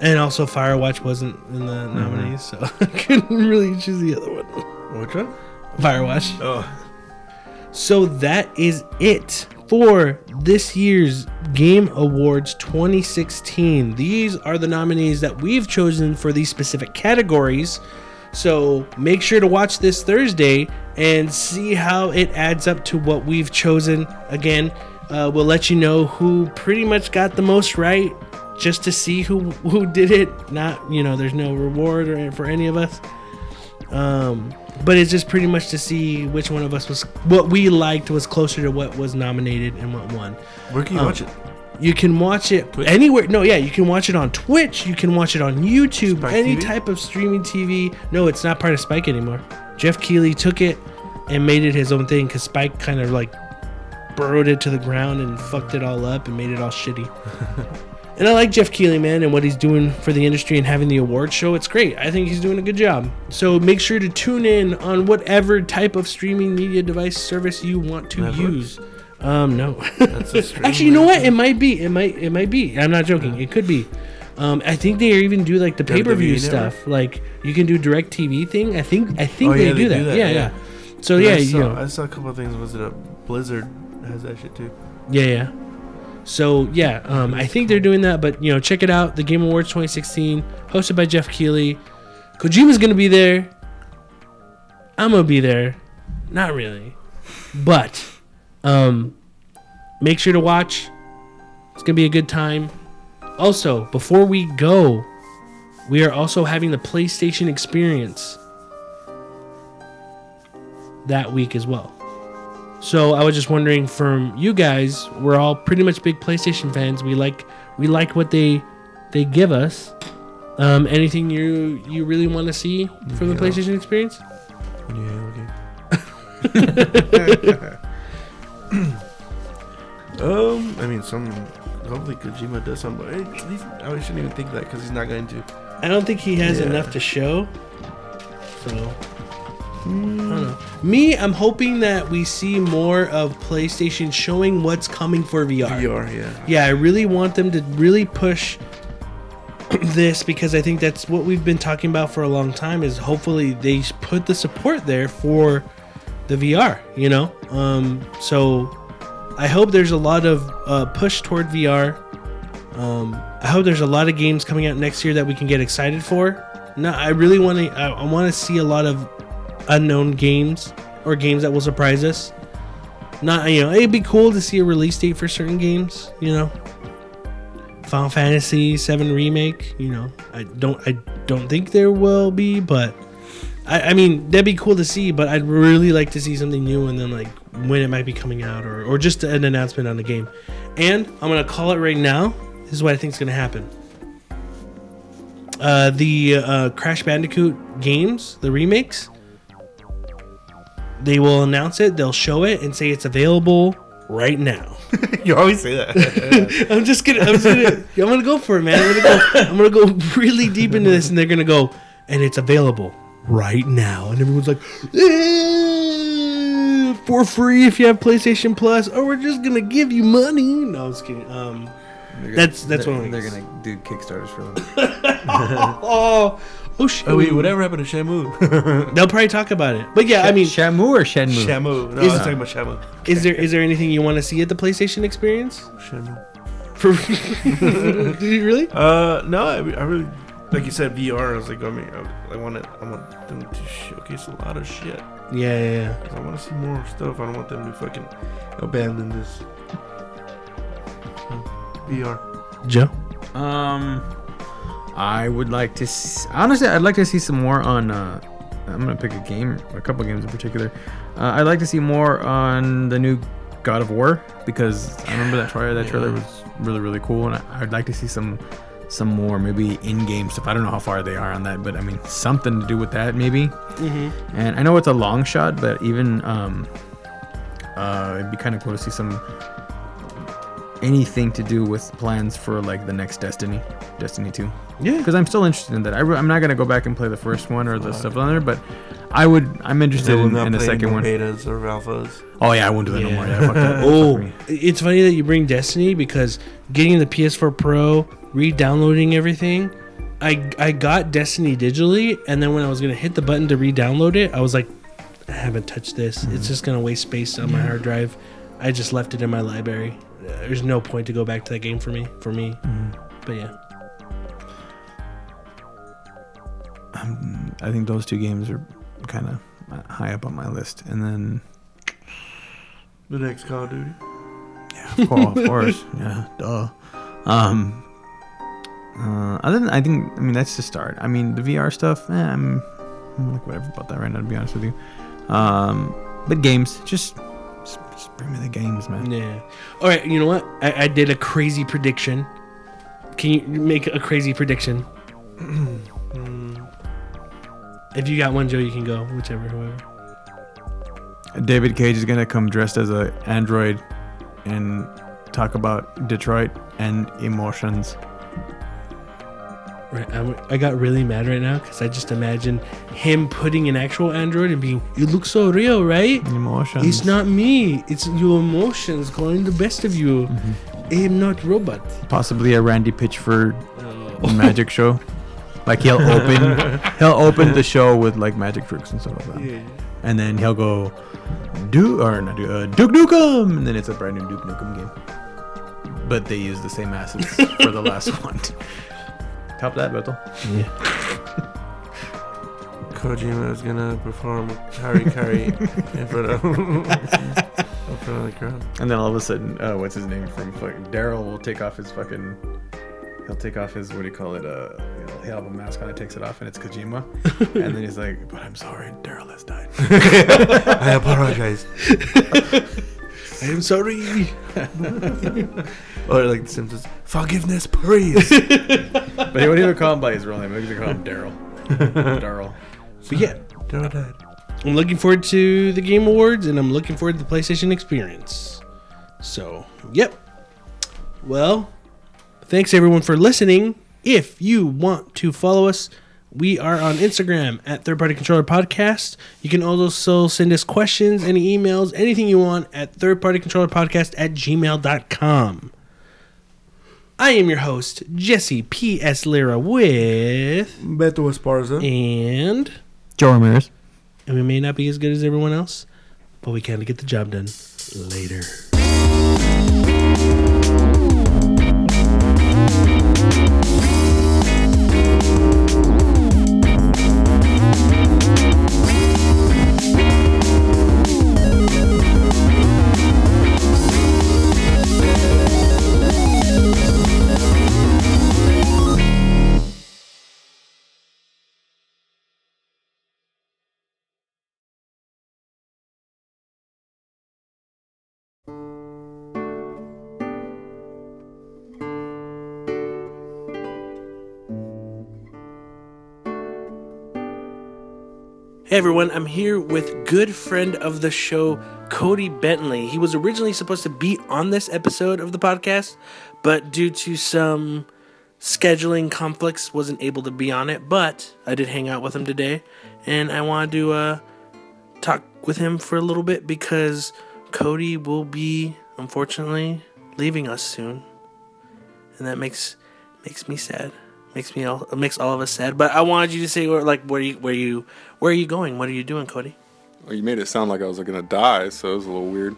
Speaker 2: And also, Firewatch wasn't in the mm-hmm. nominees, so I couldn't really choose the other one.
Speaker 3: Which one?
Speaker 2: Firewatch.
Speaker 3: Oh,
Speaker 2: So that is it for this year's Game Awards 2016. These are the nominees that we've chosen for these specific categories. So make sure to watch this Thursday and see how it adds up to what we've chosen. Again, uh, we'll let you know who pretty much got the most right, just to see who who did it. Not you know, there's no reward or for any of us. Um, but it's just pretty much to see which one of us was what we liked was closer to what was nominated and what won.
Speaker 3: where can you
Speaker 2: Um,
Speaker 3: watch it?
Speaker 2: You can watch it
Speaker 3: Twitch?
Speaker 2: anywhere. No, yeah, you can watch it on Twitch. You can watch it on YouTube.
Speaker 3: Spike
Speaker 2: any
Speaker 3: TV?
Speaker 2: type of streaming TV. No, it's not part of Spike anymore. Geoff Keighley took it and made it his own thing because Spike kind of like burrowed it to the ground and fucked it all up and made it all shitty. and I like Geoff Keighley, man, and what he's doing for the industry and having the award show. It's great. I think he's doing a good job. So make sure to tune in on whatever type of streaming media device service you want to
Speaker 3: Netflix?
Speaker 2: use. Um, no.
Speaker 3: That's a
Speaker 2: Actually, you know what? It might be. It might. It might be. I'm not joking. It could be. Um, I think they even do like the pay per view
Speaker 3: WWE Network?
Speaker 2: stuff. Like you can do direct TV thing. I think. I think
Speaker 3: Oh,
Speaker 2: they,
Speaker 3: yeah,
Speaker 2: do,
Speaker 3: they
Speaker 2: that.
Speaker 3: do that,
Speaker 2: Yeah, yeah.
Speaker 3: yeah.
Speaker 2: So yeah,
Speaker 3: I
Speaker 2: you
Speaker 3: saw,
Speaker 2: know,
Speaker 3: I saw a couple of things. Was it a Blizzard has that shit too?
Speaker 2: yeah, yeah. So yeah, um, I think they're doing that. But you know, check it out. The Game Awards 2016, hosted by Geoff Keighley. Kojima's gonna be there. I'm gonna be there. Not really, but um, make sure to watch. It's gonna be a good time. Also, before we go, we are also having the PlayStation Experience that week as well. So I was just wondering from you guys, we're all pretty much big PlayStation fans. We like we like what they they give us. Um, anything you you really want to see from the PlayStation Experience?
Speaker 3: New Halo game. um, I mean, some. Hopefully, Kojima does some, but least I shouldn't even think that because he's not going to.
Speaker 2: I don't think he has
Speaker 3: Yeah.
Speaker 2: enough to show. So I don't know. Me, I'm hoping that we see more of PlayStation showing what's coming for VR.
Speaker 3: VR, yeah.
Speaker 2: Yeah, I really want them to really push this because I think that's what we've been talking about for a long time is hopefully they put the support there for the VR, you know? Um so I hope there's a lot of uh, push toward VR. Um, I hope there's a lot of games coming out next year that we can get excited for. No, I really want to. I, I want to see a lot of unknown games or games that will surprise us. Not you know, it'd be cool to see a release date for certain games. You know, Final Fantasy VII remake. You know, I don't. I don't think there will be, but I, I mean that'd be cool to see. But I'd really like to see something new and then like when it might be coming out or or just an announcement on the game. And I'm gonna call it right now. This is what I think is gonna happen. Uh, the uh, Crash Bandicoot games, the remakes, they will announce it. They'll show it and say it's available right now.
Speaker 3: you always say that.
Speaker 2: I'm just gonna, I'm just gonna, I'm gonna go for it, man. I'm gonna go, I'm gonna go really deep into this, and they're gonna go, and it's available right now, and everyone's like, "Eh, for free if you have PlayStation Plus, or we're just gonna give you money. No, I'm just kidding. Um, That's- that's
Speaker 1: they're,
Speaker 2: one
Speaker 1: they're gonna do kickstarters for them.
Speaker 2: oh, oh, sh-
Speaker 3: oh wait, whatever happened to Shamu?
Speaker 2: They'll probably talk about it, but yeah, I mean,
Speaker 1: Shamu or Shenmue?
Speaker 3: Shamu. No,
Speaker 2: Is-
Speaker 3: I was talking about Shamu.
Speaker 2: is there is there anything you want to see at the PlayStation Experience?
Speaker 3: Shamu.
Speaker 2: For do you really?
Speaker 3: Uh, no, I, I really, like you said, VR. I was like, I mean, I, I want it. I want them to showcase a lot of shit.
Speaker 2: Yeah, yeah, yeah.
Speaker 3: I want to see more stuff. I don't want them to fucking abandon this. VR.
Speaker 2: Joe.
Speaker 1: Um, I would like to. s honestly, I'd like to see some more on. Uh, I'm gonna pick a game, a couple games in particular. Uh, I'd like to see more on the new God of War because I remember that trailer. That trailer
Speaker 3: Yeah.
Speaker 1: was really really cool, and I, I'd like to see some some more maybe in-game stuff. I don't know how far they are on that, but I mean something to do with that maybe.
Speaker 2: Mm-hmm.
Speaker 1: And I know it's a long shot, but even um, uh, it'd be kind of cool to see some anything to do with plans for like the next Destiny, Destiny Two.
Speaker 2: Yeah.
Speaker 1: Because I'm still interested in that. I re- I'm not gonna go back and play the first one or the stuff on there, but I would. I'm interested in, in the second
Speaker 3: no
Speaker 1: one.
Speaker 3: betas or alphas.
Speaker 1: Oh yeah, I won't do that no more. Yeah, that.
Speaker 2: Oh, it's funny that you bring Destiny because getting the PS4 Pro, re-downloading everything. I I got Destiny digitally, and then when I was gonna hit the button to re-download it, I was like, I haven't touched this. It's just gonna waste space on my hard drive. I just left it in my library. Uh, There's no point to go back to that game for me. For me, but yeah.
Speaker 1: Um, I think those two games are kind of high up on my list, and then
Speaker 3: The next Call of Duty.
Speaker 1: yeah, of course, of course, yeah, duh. Um, uh, other than I think, I mean that's the start. I mean the VR stuff, eh, I'm, I'm like whatever about that right now. To be honest with you, um, but games, just, just, just bring me the games, man.
Speaker 2: Yeah. All right. You know what? I, I did a crazy prediction. Can you make a crazy prediction? if you got one, Joe, you can go. Whichever, whoever.
Speaker 1: David Cage is gonna come dressed as a android and talk about Detroit and emotions.
Speaker 2: Right. I'm, I got really mad right now because I just imagined him putting an actual android and being, "You look so real, right?
Speaker 1: Emotions.
Speaker 2: It's not me. It's your emotions calling the best of you.
Speaker 1: Mm-hmm.
Speaker 2: I'm not robot."
Speaker 1: possibly a Randy Pitchford magic show. Like he'll open, he'll open the show with like magic tricks and stuff like that, Yeah. and then he'll go, do or not do, uh, Duke Nukem, and then it's a brand new Duke Nukem game. But they use the same assets for the last one. Top that, Beto.
Speaker 3: Kojima is gonna perform Harry Carey in front of in front of the crowd.
Speaker 1: And then all of a sudden, uh, what's his name from fucking Daryl will take off his fucking. He'll take off his what do you call it? Uh, he'll, he'll have a mask on. It takes it off, and it's Kojima. and then he's like, "But I'm sorry, Daryl has died."
Speaker 3: I apologize.
Speaker 2: I am sorry.
Speaker 3: Or like The Simpsons, forgiveness, please.
Speaker 1: But he wouldn't even call him by his real name. He would call him Daryl. Daryl.
Speaker 2: But yeah,
Speaker 3: Daryl died.
Speaker 2: I'm looking forward to the Game Awards and I'm looking forward to the PlayStation experience. So, yep. Well, thanks everyone for listening. If you want to follow us, we are on Instagram at Third Party Controller Podcast. You can also send us questions, any emails, anything you want at Third Party Controller Podcast at gmail.com. I am your host, Jesse P.S. Lira with.
Speaker 3: Beto Esparza.
Speaker 2: And.
Speaker 1: Joe Ramirez.
Speaker 2: and we may not be as good as everyone else, but we kind of get the job done later. Hey everyone, I'm here with good friend of the show, Cody Bentley. He was originally supposed to be on this episode of the podcast, but due to some scheduling conflicts, wasn't able to be on it. But I did hang out with him today, and I wanted to uh, talk with him for a little bit because Cody will be, unfortunately, leaving us soon, and that makes makes me sad. Makes me all makes all of us sad. But I wanted you to say where, like where you where you where are you going? What are you doing, Cody?
Speaker 6: Well, you made it sound like I was gonna die, so it was a little weird.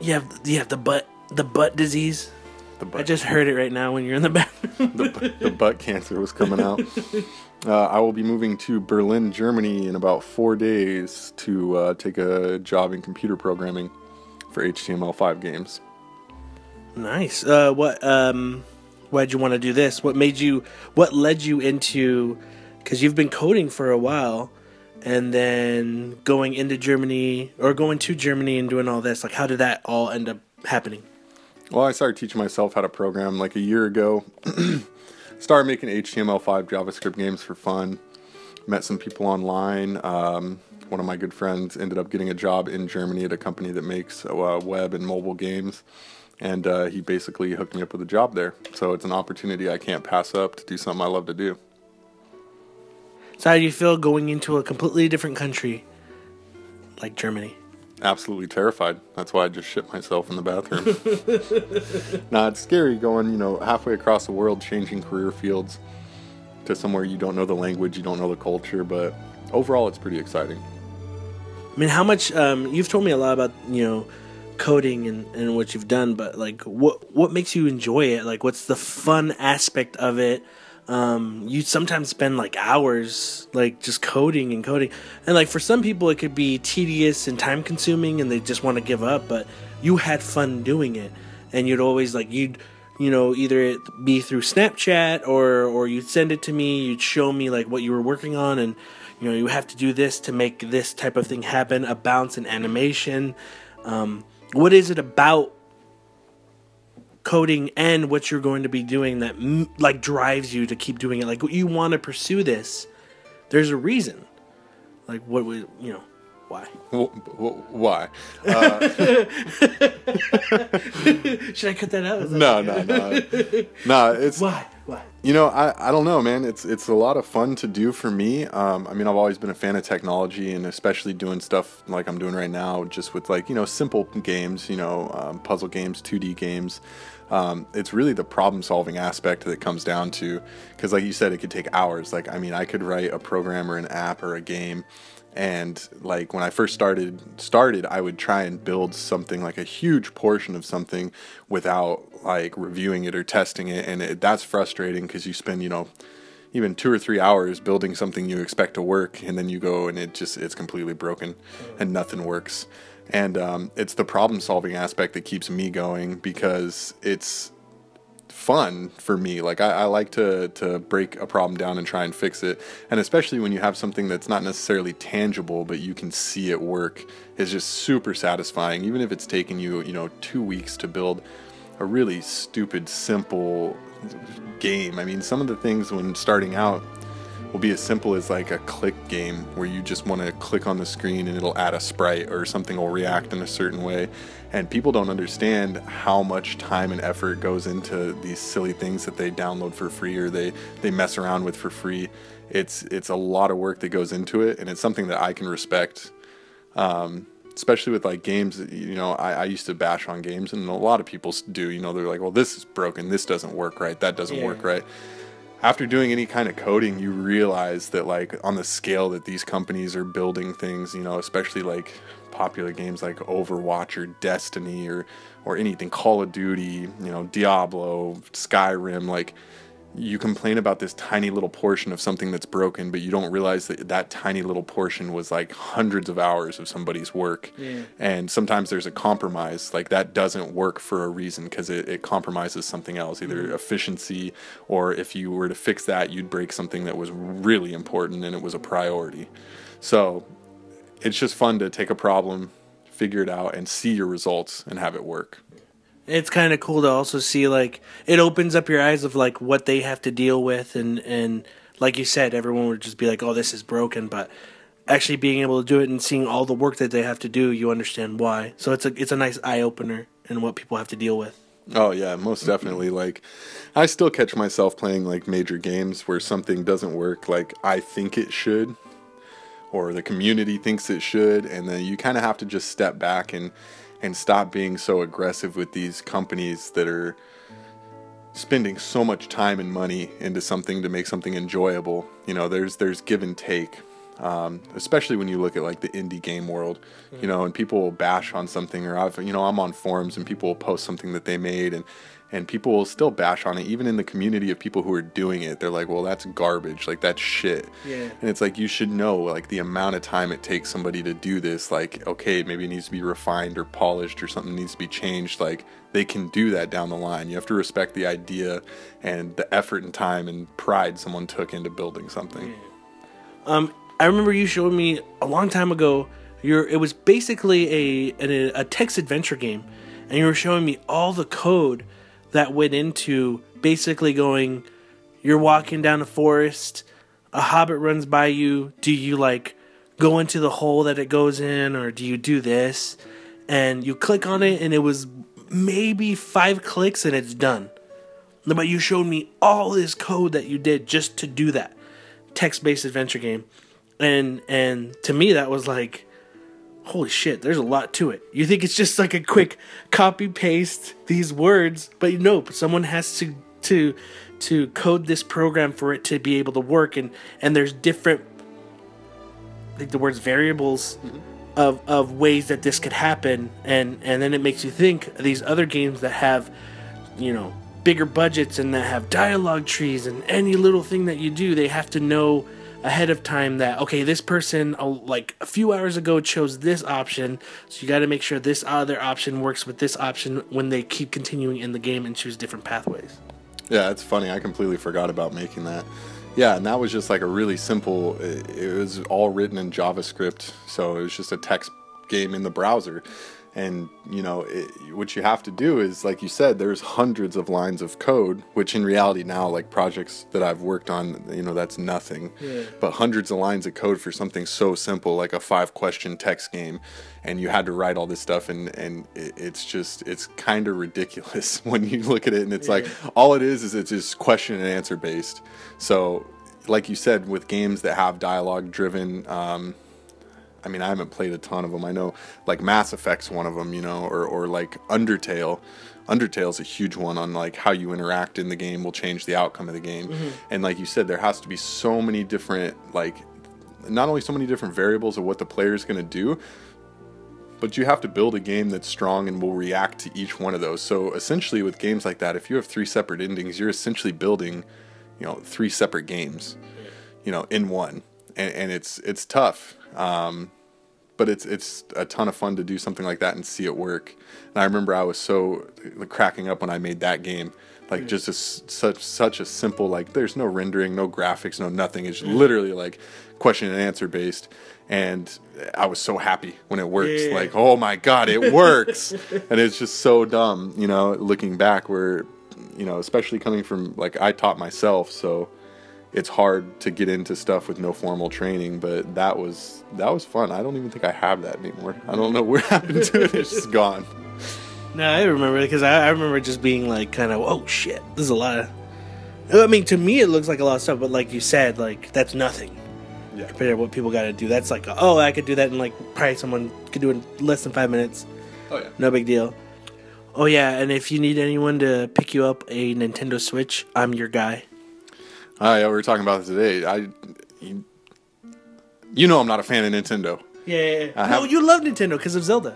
Speaker 2: You have you have the butt the butt disease.
Speaker 6: The butt,
Speaker 2: I just heard it right now when you're in the bathroom.
Speaker 6: the, bu- the butt cancer was coming out. Uh, I will be moving to Berlin, Germany, in about four days to uh, take a job in computer programming for HTML5 games.
Speaker 2: nice. Uh, what um, why'd you want to do this? What made you? What led you into? Because you've been coding for a while, and then going into Germany or going to Germany and doing all this. Like, how did that all end up happening?
Speaker 6: Well, I started teaching myself how to program like a year ago. started making HTML5 JavaScript games for fun. Met some people online. Um, one of my good friends ended up getting a job in Germany at a company that makes uh, web and mobile games. And uh, he basically hooked me up with a job there. So it's an opportunity I can't pass up to do something I love to do.
Speaker 2: So, how do you feel going into a completely different country like Germany?
Speaker 6: absolutely terrified. That's why I just shit myself in the bathroom. nah, it's scary going, you know, halfway across the world, changing career fields to somewhere you don't know the language, you don't know the culture, but overall, it's pretty exciting.
Speaker 2: I mean, how much? Um, you've told me a lot about you know coding and, and what you've done, but like, what what makes you enjoy it? Like, what's the fun aspect of it? Um, you sometimes spend like hours like just coding and coding, and like for some people it could be tedious and time consuming, and they just want to give up. But you had fun doing it, and you'd always like you'd you know either it be through Snapchat or or you'd send it to me, you'd show me like what you were working on, and you know you have to do this to make this type of thing happen, a bounce and animation. Um, what is it about coding and what you're going to be doing that like drives you to keep doing it like you want to pursue this there's a reason like what would you know why
Speaker 6: Wh- wh- Why?
Speaker 2: should i cut that out
Speaker 6: No, no, no. no, it's
Speaker 2: why why
Speaker 6: You know, I, I don't know, man. It's it's a lot of fun to do for me. Um, I mean, I've always been a fan of technology, and especially doing stuff like I'm doing right now, just with like you know simple games, you know, um, puzzle games, 2D games. Um, it's really the problem solving aspect that comes down to, because like you said, it could take hours. Like I mean, I could write a program or an app or a game and like when i first started started i would try and build something like a huge portion of something without like reviewing it or testing it and it, that's frustrating because you spend you know even two or three hours building something you expect to work and then you go and it just it's completely broken and nothing works and um, it's the problem solving aspect that keeps me going because it's fun for me. Like I, I like to to break a problem down and try and fix it. And especially when you have something that's not necessarily tangible, but you can see it work, is just super satisfying. Even if it's taken you, you know, two weeks to build a really stupid, simple game. I mean, some of the things when starting out will be as simple as like a click game where you just want to click on the screen and it'll add a sprite or something will react in a certain way. And people don't understand how much time and effort goes into these silly things that they download for free or they, they mess around with for free. It's it's a lot of work that goes into it and it's something that I can respect. Um, especially with like games, you know, I, I used to bash on games and a lot of people do, you know, they're like, well, this is broken, this doesn't work right, that doesn't
Speaker 2: Yeah.
Speaker 6: work right after doing any kind of coding, you realize that like on the scale that these companies are building things, you know, especially like popular games like Overwatch or Destiny or or anything Call of Duty, you know, Diablo, Skyrim, like you complain about this tiny little portion of something that's broken, but you don't realize that that tiny little portion was like hundreds of hours of somebody's work. And sometimes there's a compromise, like that doesn't work for a reason because it, it compromises something else, either mm. efficiency or if you were to fix that, you'd break something that was really important and it was a priority. So it's just fun to take a problem, figure it out, and see your results and have it work.
Speaker 2: It's kind of cool to also see like it opens up your eyes of like what they have to deal with and and like you said everyone would just be like oh this is broken but actually being able to do it and seeing all the work that they have to do you understand why so it's a it's a nice eye opener in what people have to deal with
Speaker 6: Oh yeah, most definitely. Like, I still catch myself playing like major games where something doesn't work like I think it should, or the community thinks it should, and then you kind of have to just step back and and stop being so aggressive with these companies that are spending so much time and money into something to make something enjoyable. You know, there's there's give and take. Um, especially when you look at like the indie game world, you know, and people will bash on something, or I've, you know, I'm on forums and people will post something that they made, and and people will still bash on it, even in the community of people who are doing it. They're like, well, that's garbage, like that's shit.
Speaker 2: Yeah.
Speaker 6: And it's like you should know like the amount of time it takes somebody to do this. Like, okay, maybe it needs to be refined or polished or something needs to be changed. Like they can do that down the line. You have to respect the idea and the effort and time and pride someone took into building something.
Speaker 2: Um, I remember you showed me a long time ago. Your it was basically a a, a text adventure game, and you were showing me all the code that went into basically going. You're walking down a forest, a hobbit runs by you. Do you like go into the hole that it goes in, or do you do this? And you click on it, and it was maybe five clicks, and it's done. But you showed me all this code that you did just to do that text-based adventure game and and to me that was like holy shit, there's a lot to it. You think it's just like a quick copy paste these words, but know, someone has to to to code this program for it to be able to work and and there's different I think the words variables mm-hmm. of of ways that this could happen and and then it makes you think these other games that have you know bigger budgets and that have dialogue trees and any little thing that you do they have to know ahead of time that okay this person uh, like a few hours ago chose this option so you got to make sure this other option works with this option when they keep continuing in the game and choose different pathways
Speaker 6: Yeah, it's funny. I completely forgot about making that. Yeah, and that was just like a really simple. It, it was all written in JavaScript, so it was just a text game in the browser. And you know, it, what you have to do is, like you said, there's hundreds of lines of code, which in reality now, like projects that I've worked on, you know, that's nothing. But hundreds of lines of code for something so simple, like a five-question text game, and you had to write all this stuff, and and it, it's just it's kind of ridiculous when you look at it, and it's like all it is is it's just question and answer based. So, like you said, with games that have dialogue driven. Um, I mean, I haven't played a ton of them. I know like Mass Effect's one of them, you know, or, or like Undertale. Undertale's a huge one on like how you interact in the game will change the outcome of the game. Mm-hmm. And like you said, there has to be so many different like not only so many different variables of what the player is going to do, but you have to build a game that's strong and will react to each one of those. So essentially, with games like that, if you have three separate endings, you're essentially building, you know, three separate games, you know, in one, and, and it's it's tough. Um, but it's it's a ton of fun to do something like that and see it work. And I remember I was so like, cracking up when I made that game, like just a such such a simple like there's no rendering, no graphics, no nothing. It's literally like question and answer based. And I was so happy when it works.
Speaker 2: Yeah.
Speaker 6: Like oh my god, it works! and it's just so dumb, you know. Looking back, where you know, especially coming from like I taught myself, so it's hard to get into stuff with no formal training but that was that was fun i don't even think i have that anymore i don't know what happened to it it's just gone
Speaker 2: No, I remember because I, I remember just being like, kind of, oh shit, this is a lot of. I mean, to me, it looks like a lot of stuff, but like you said, like that's nothing
Speaker 6: yeah
Speaker 2: compared to what people got to do. That's like, oh, I could do that in like probably someone could do it in less than five minutes.
Speaker 6: oh yeah
Speaker 2: No big deal. Oh yeah, and if you need anyone to pick you up a Nintendo Switch, I'm your guy.
Speaker 6: Yeah we were talking about today i you, you know i'm not a fan of nintendo
Speaker 2: Yeah, yeah, yeah.
Speaker 6: I
Speaker 2: no,
Speaker 6: have-
Speaker 2: you love Nintendo because of Zelda.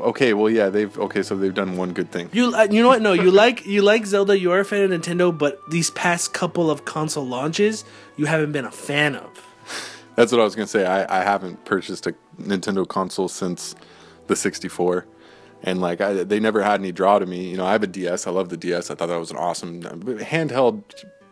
Speaker 6: okay well yeah they've okay so they've done one good thing
Speaker 2: You, uh, you know what? No, you like you like Zelda. You are a fan of Nintendo, but these past couple of console launches, you haven't been a fan of.
Speaker 6: that's what i was gonna say i, I haven't purchased a nintendo console since the 64 and like I, they never had any draw to me you know i have a ds i love the ds i thought that was an awesome handheld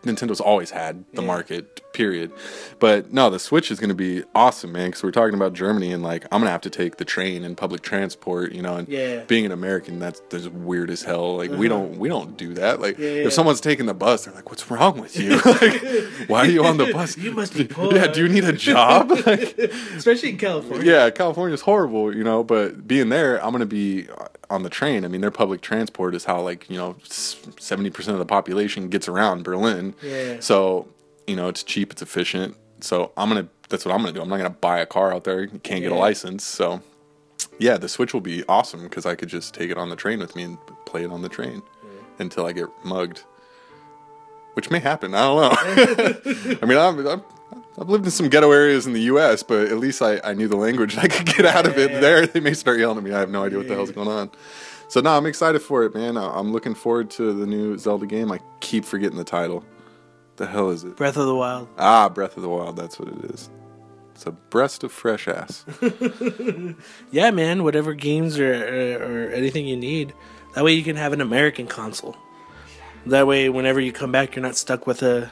Speaker 6: nintendo's always had the market period but no the switch is going to be awesome man because we're talking about germany and like i'm going to have to take the train and public transport you know and
Speaker 2: Yeah.
Speaker 6: being an american that's, that's weird as hell like we uh-huh. don't we don't do that like
Speaker 2: yeah.
Speaker 6: if someone's taking the bus they're like what's wrong with you like why are you on the bus
Speaker 2: You must be poor.
Speaker 6: yeah do you need a job Like,
Speaker 2: Especially in California.
Speaker 6: yeah, California's horrible, you know, but being there, I'm going to be on the train. I mean, their public transport is how, like, you know, 70% of the population gets around Berlin.
Speaker 2: Yeah.
Speaker 6: So, you know, it's cheap, it's efficient. So, I'm to, that's what I'm to do. I'm not to buy a car out there. You can't get a license. So, yeah, the Switch will be awesome because I could just take it on the train with me and play it on the train until I get mugged. Which may happen. I don't know. I mean, I'm, I'm, I've lived in some ghetto areas in the U.S., but at least I, I knew the language and I could get out of it. There, they may start yelling at me. I have no idea what the hell's going on. So no, I'm excited for it, man. I'm looking forward to the new Zelda game. I keep forgetting the title. The hell is it?
Speaker 2: Breath of the Wild.
Speaker 6: Ah, Breath of the Wild. That's what it is. It's a breast of fresh ass.
Speaker 2: Yeah, man. Whatever games or, or or anything you need, that way you can have an American console. That way, whenever you come back, you're not stuck with a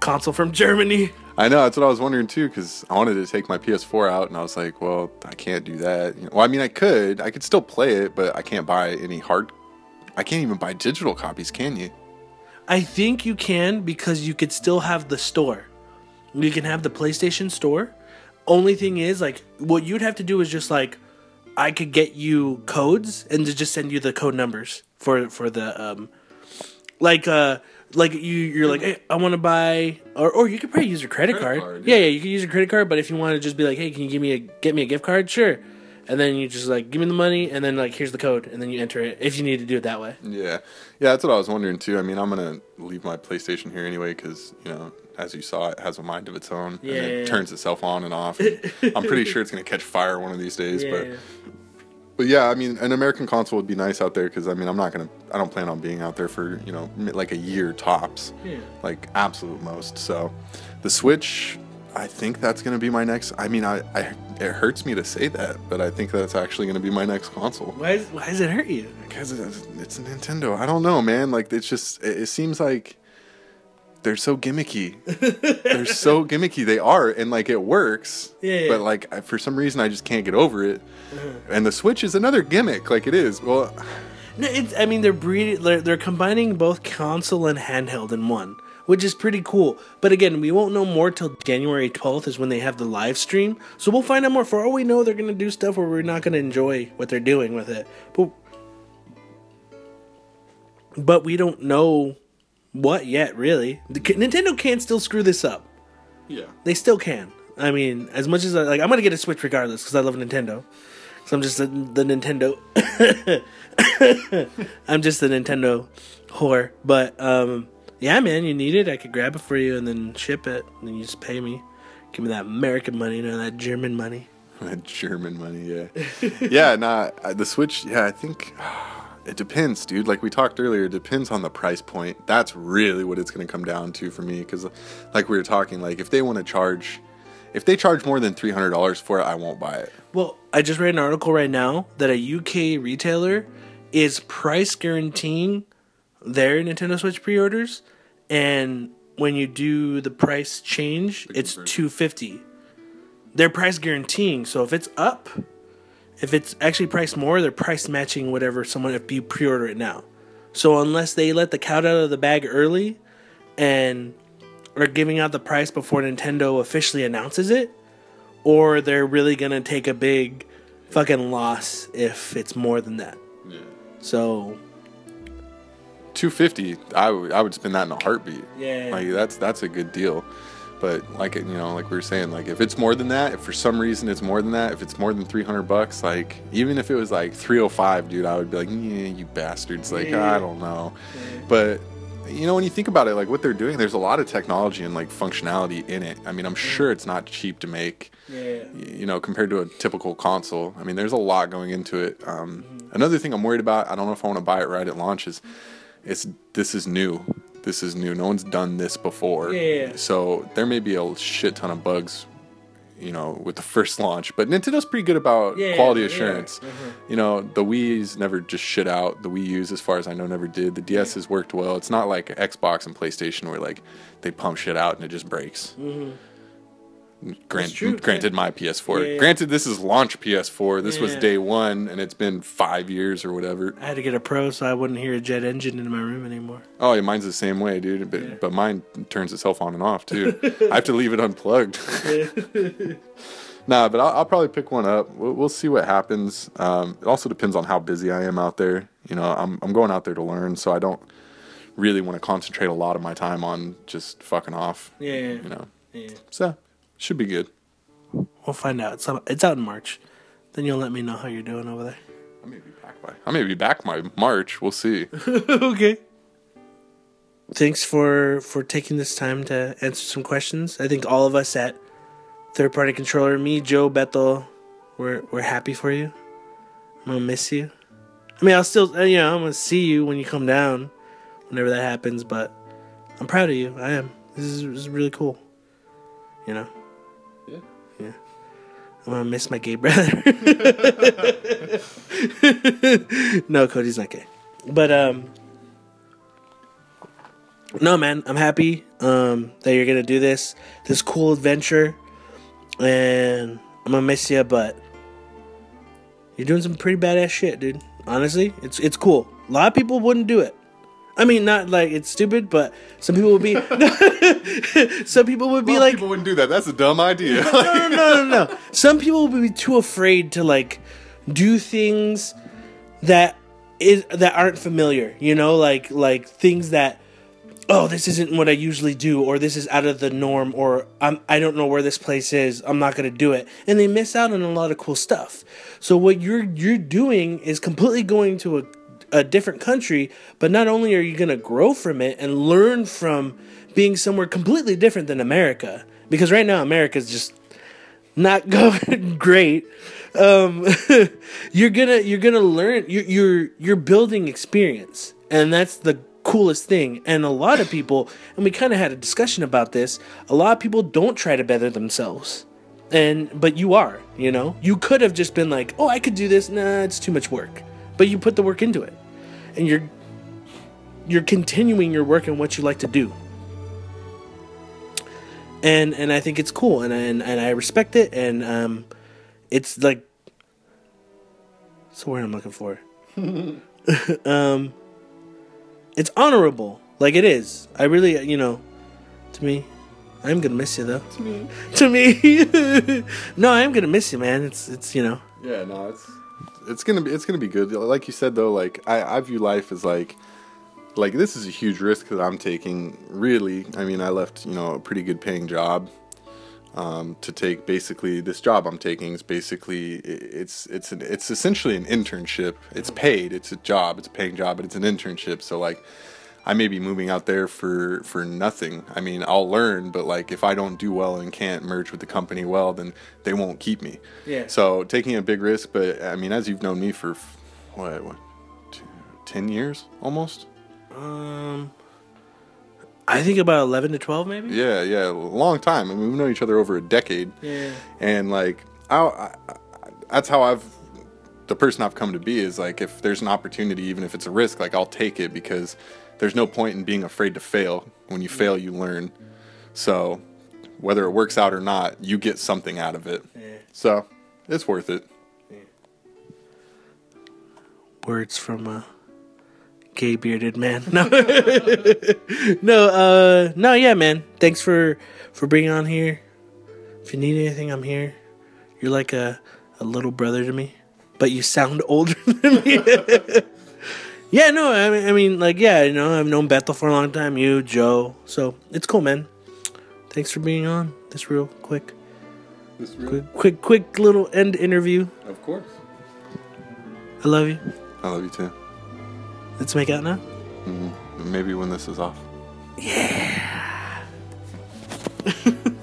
Speaker 2: console from Germany.
Speaker 6: I know that's what I was wondering too, because I wanted to take my PS4 out, and I was like, well, I can't do that. You know, well, I mean, I could, I could still play it, but I can't buy any hard. I can't even buy digital copies, can you?
Speaker 2: I think you can because you could still have the store. You can have the PlayStation store. Only thing is, like, what you'd have to do is just like, I could get you codes and to just send you the code numbers for for the um, like uh, like you you're like, hey, I want to buy, or or you could probably use your credit,
Speaker 6: Credit
Speaker 2: card.
Speaker 6: card,
Speaker 2: yeah.
Speaker 6: yeah.
Speaker 2: you could use your credit card. But if you want to just be like, hey, can you give me a get me a gift card? Sure. And then you just like give me the money, and then like here's the code, and then you enter it if you need to do it that way.
Speaker 6: Yeah, yeah, that's what I was wondering too. I mean, I'm gonna leave my PlayStation here anyway because you know, as you saw, it has a mind of its own
Speaker 2: Yeah,
Speaker 6: and it
Speaker 2: yeah, yeah.
Speaker 6: turns itself on and off. I'm pretty sure it's gonna catch fire one of these days.
Speaker 2: Yeah,
Speaker 6: but
Speaker 2: yeah.
Speaker 6: but yeah, I mean, an American console would be nice out there because I mean, I'm not gonna, I don't plan on being out there for you know like a year tops,
Speaker 2: Yeah.
Speaker 6: like absolute most. So, the Switch. I think that's gonna be my next. I mean, I, I it hurts me to say that, but I think that's actually gonna be my next console.
Speaker 2: Why, is, why does it hurt you?
Speaker 6: Because it's, it's a Nintendo. I don't know, man. Like it's just it, it seems like they're so gimmicky. they're so gimmicky. They are, and like it works.
Speaker 2: Yeah, yeah.
Speaker 6: But like I, for some reason, I just can't get over it. Uh-huh. And the Switch is another gimmick. Like it is. Well,
Speaker 2: No, it's, I mean, they're breeding, they're, they're combining both console and handheld in one, which is pretty cool. But again, we won't know more till January 12th is when they have the live stream. So we'll find out more. For all we know, they're going to do stuff where we're not going to enjoy what they're doing with it. But, but we don't know what yet, really. The, Nintendo can still screw this up.
Speaker 6: yeah.
Speaker 2: They still can. I mean, as much as I, like, I'm gonna get a Switch regardless because I love Nintendo. So I'm just the, the Nintendo. I'm just the Nintendo whore. But um, yeah, man, you need it. I could grab it for you and then ship it, and then you just pay me. Give me that American money, not that German money.
Speaker 6: That German money, yeah, yeah. Nah, the Switch. Yeah, I think it depends, dude. Like we talked earlier, it depends on the price point. That's really what it's going to come down to for me. Because, like we were talking, like if they want to charge, if they charge more than three hundred dollars for it, I won't buy it.
Speaker 2: Well, I just read an article right now that a UK retailer is price guaranteeing their Nintendo Switch pre-orders, and when you do the price change, it's two fifty. They're price guaranteeing, so if it's up, if it's actually priced more, they're price matching whatever someone if you pre-order it now. So unless they let the cat out of the bag early, and are giving out the price before Nintendo officially announces it, or they're really gonna take a big fucking loss if it's more than that. So
Speaker 6: Two fifty, I would I would spend that in a heartbeat.
Speaker 2: Yeah.
Speaker 6: like that's that's a good deal. But like you know, like we were saying, like if it's more than that, if for some reason it's more than that, if it's more than three hundred bucks, like even if it was like three oh five, dude, I would be like, yeah, you bastards. Like
Speaker 2: Yeah.
Speaker 6: I don't know, but you know when you think about it, like what they're doing, there's a lot of technology and like functionality in it. I mean, I'm sure it's not cheap to make.
Speaker 2: yeah,
Speaker 6: You know, compared to a typical console, I mean, there's a lot going into it. Um, Another thing I'm worried about, I don't know if I want to buy it right at launch, is it's this is new. This is new. No one's done this before.
Speaker 2: Yeah, yeah, yeah.
Speaker 6: So there may be a shit ton of bugs, you know, with the first launch. But Nintendo's pretty good about
Speaker 2: Yeah,
Speaker 6: quality
Speaker 2: yeah.
Speaker 6: assurance.
Speaker 2: Mhm.
Speaker 6: You know, the Wii's never just shit out. The Wii U's, as far as I know, never did. The DS has worked well. It's not like Xbox and PlayStation where like they pump shit out and it just breaks. Grant,
Speaker 2: true,
Speaker 6: granted, my PS4.
Speaker 2: Yeah, yeah.
Speaker 6: Granted, this is launch PS4. This was day one, and it's been five years or whatever.
Speaker 2: I had to get a pro so I wouldn't hear a jet engine in my room anymore.
Speaker 6: Oh, yeah, mine's the same way, dude. But, but mine turns itself on and off too. I have to leave it unplugged. nah, but I'll, I'll probably pick one up. We'll, we'll see what happens. Um, it also depends on how busy I am out there. You know, I'm I'm going out there to learn, so I don't really want to concentrate a lot of my time on just fucking off.
Speaker 2: Yeah,
Speaker 6: You know,
Speaker 2: yeah.
Speaker 6: so should be good.
Speaker 2: We'll find out. It's, out- it's out in March. Then you'll let me know how you're doing over there.
Speaker 6: I may be back by I may be back by March. We'll see.
Speaker 2: okay. Thanks for for taking this time to answer some questions. I think all of us at Third Party Controller, me, Joe, Bethel, we're we're happy for you. I'm gonna miss you. I mean, I'll still, uh, you know, I'm gonna see you when you come down, whenever that happens. But I'm proud of you. I am. This is, this is really cool. You know. I'm gonna miss my gay brother. no, Cody's not gay. But um No man, I'm happy um that you're gonna do this this cool adventure and I'm gonna miss you, but you're doing some pretty badass shit, dude. Honestly, it's it's cool. A lot of people wouldn't do it. I mean, not like it's stupid, but some people would be. some people would be like,
Speaker 6: people wouldn't do that. That's a dumb idea.
Speaker 2: no, no, no, no, no. Some people would be too afraid to like do things that is that aren't familiar. You know, like like things that oh, this isn't what I usually do, or this is out of the norm, or I'm, I don't know where this place is. I'm not going to do it. And they miss out on a lot of cool stuff. So what you're you're doing is completely going to a, a different country, but not only are you going to grow from it and learn from being somewhere completely different than America, because right now America's just not going great. Um, you're gonna you're gonna learn. You're you're you're building experience, and that's the coolest thing. And a lot of people, and we kind of had a discussion about this. A lot of people don't try to better themselves, and but you are. You know, you could have just been like, oh, I could do this. Nah, it's too much work. But you put the work into it, and you're you're continuing your work and what you like to do and and I think it's cool, and and, and I respect it, and um, it's like, what's the word I'm looking for? um, it's honorable, like it is. I really, you know, to me, I'm gonna miss you though. To me, to me, no, I am gonna miss you, man. It's it's you know,
Speaker 6: Yeah, no, it's it's gonna be it's gonna be good. Like you said though, like I, I view life as like like this is a huge risk that I'm taking. Really, I mean, I left you know a pretty good paying job um, to take basically this job I'm taking is basically it's it's an, it's essentially an internship. It's paid. It's a job. It's a paying job, but it's an internship. So like. I may be moving out there for for nothing. I mean, I'll learn, but like if I don't do well and can't merge with the company well, then they won't keep me.
Speaker 2: Yeah.
Speaker 6: So taking a big risk, but I mean, as you've known me for what, what, two, ten years almost.
Speaker 2: um, I think about eleven to twelve, maybe.
Speaker 6: Yeah, yeah, a long time. I mean, we've known each other over a decade,
Speaker 2: Yeah.
Speaker 6: and like, I, I, that's how I've the person I've come to be is like, if there's an opportunity, even if it's a risk, like I'll take it because there's no point in being afraid to fail. When you fail, you learn. So whether it works out or not, you get something out of it. So it's worth it.
Speaker 2: words from a gay bearded man. No, no, uh, no, yeah, man. Thanks for for being on here. If you need anything, I'm here. You're like a a little brother to me, but you sound older than me. Yeah, no, I mean, I mean, like, yeah, you know, I've known Bethel for a long time. You, Joe, so it's cool, man. Thanks for being on this real quick,
Speaker 6: This really,
Speaker 2: quick, quick, quick little end interview.
Speaker 6: of course.
Speaker 2: I love you.
Speaker 6: I love you too.
Speaker 2: Let's make out now. Mm-hmm.
Speaker 6: Maybe when this is off.
Speaker 2: Yeah.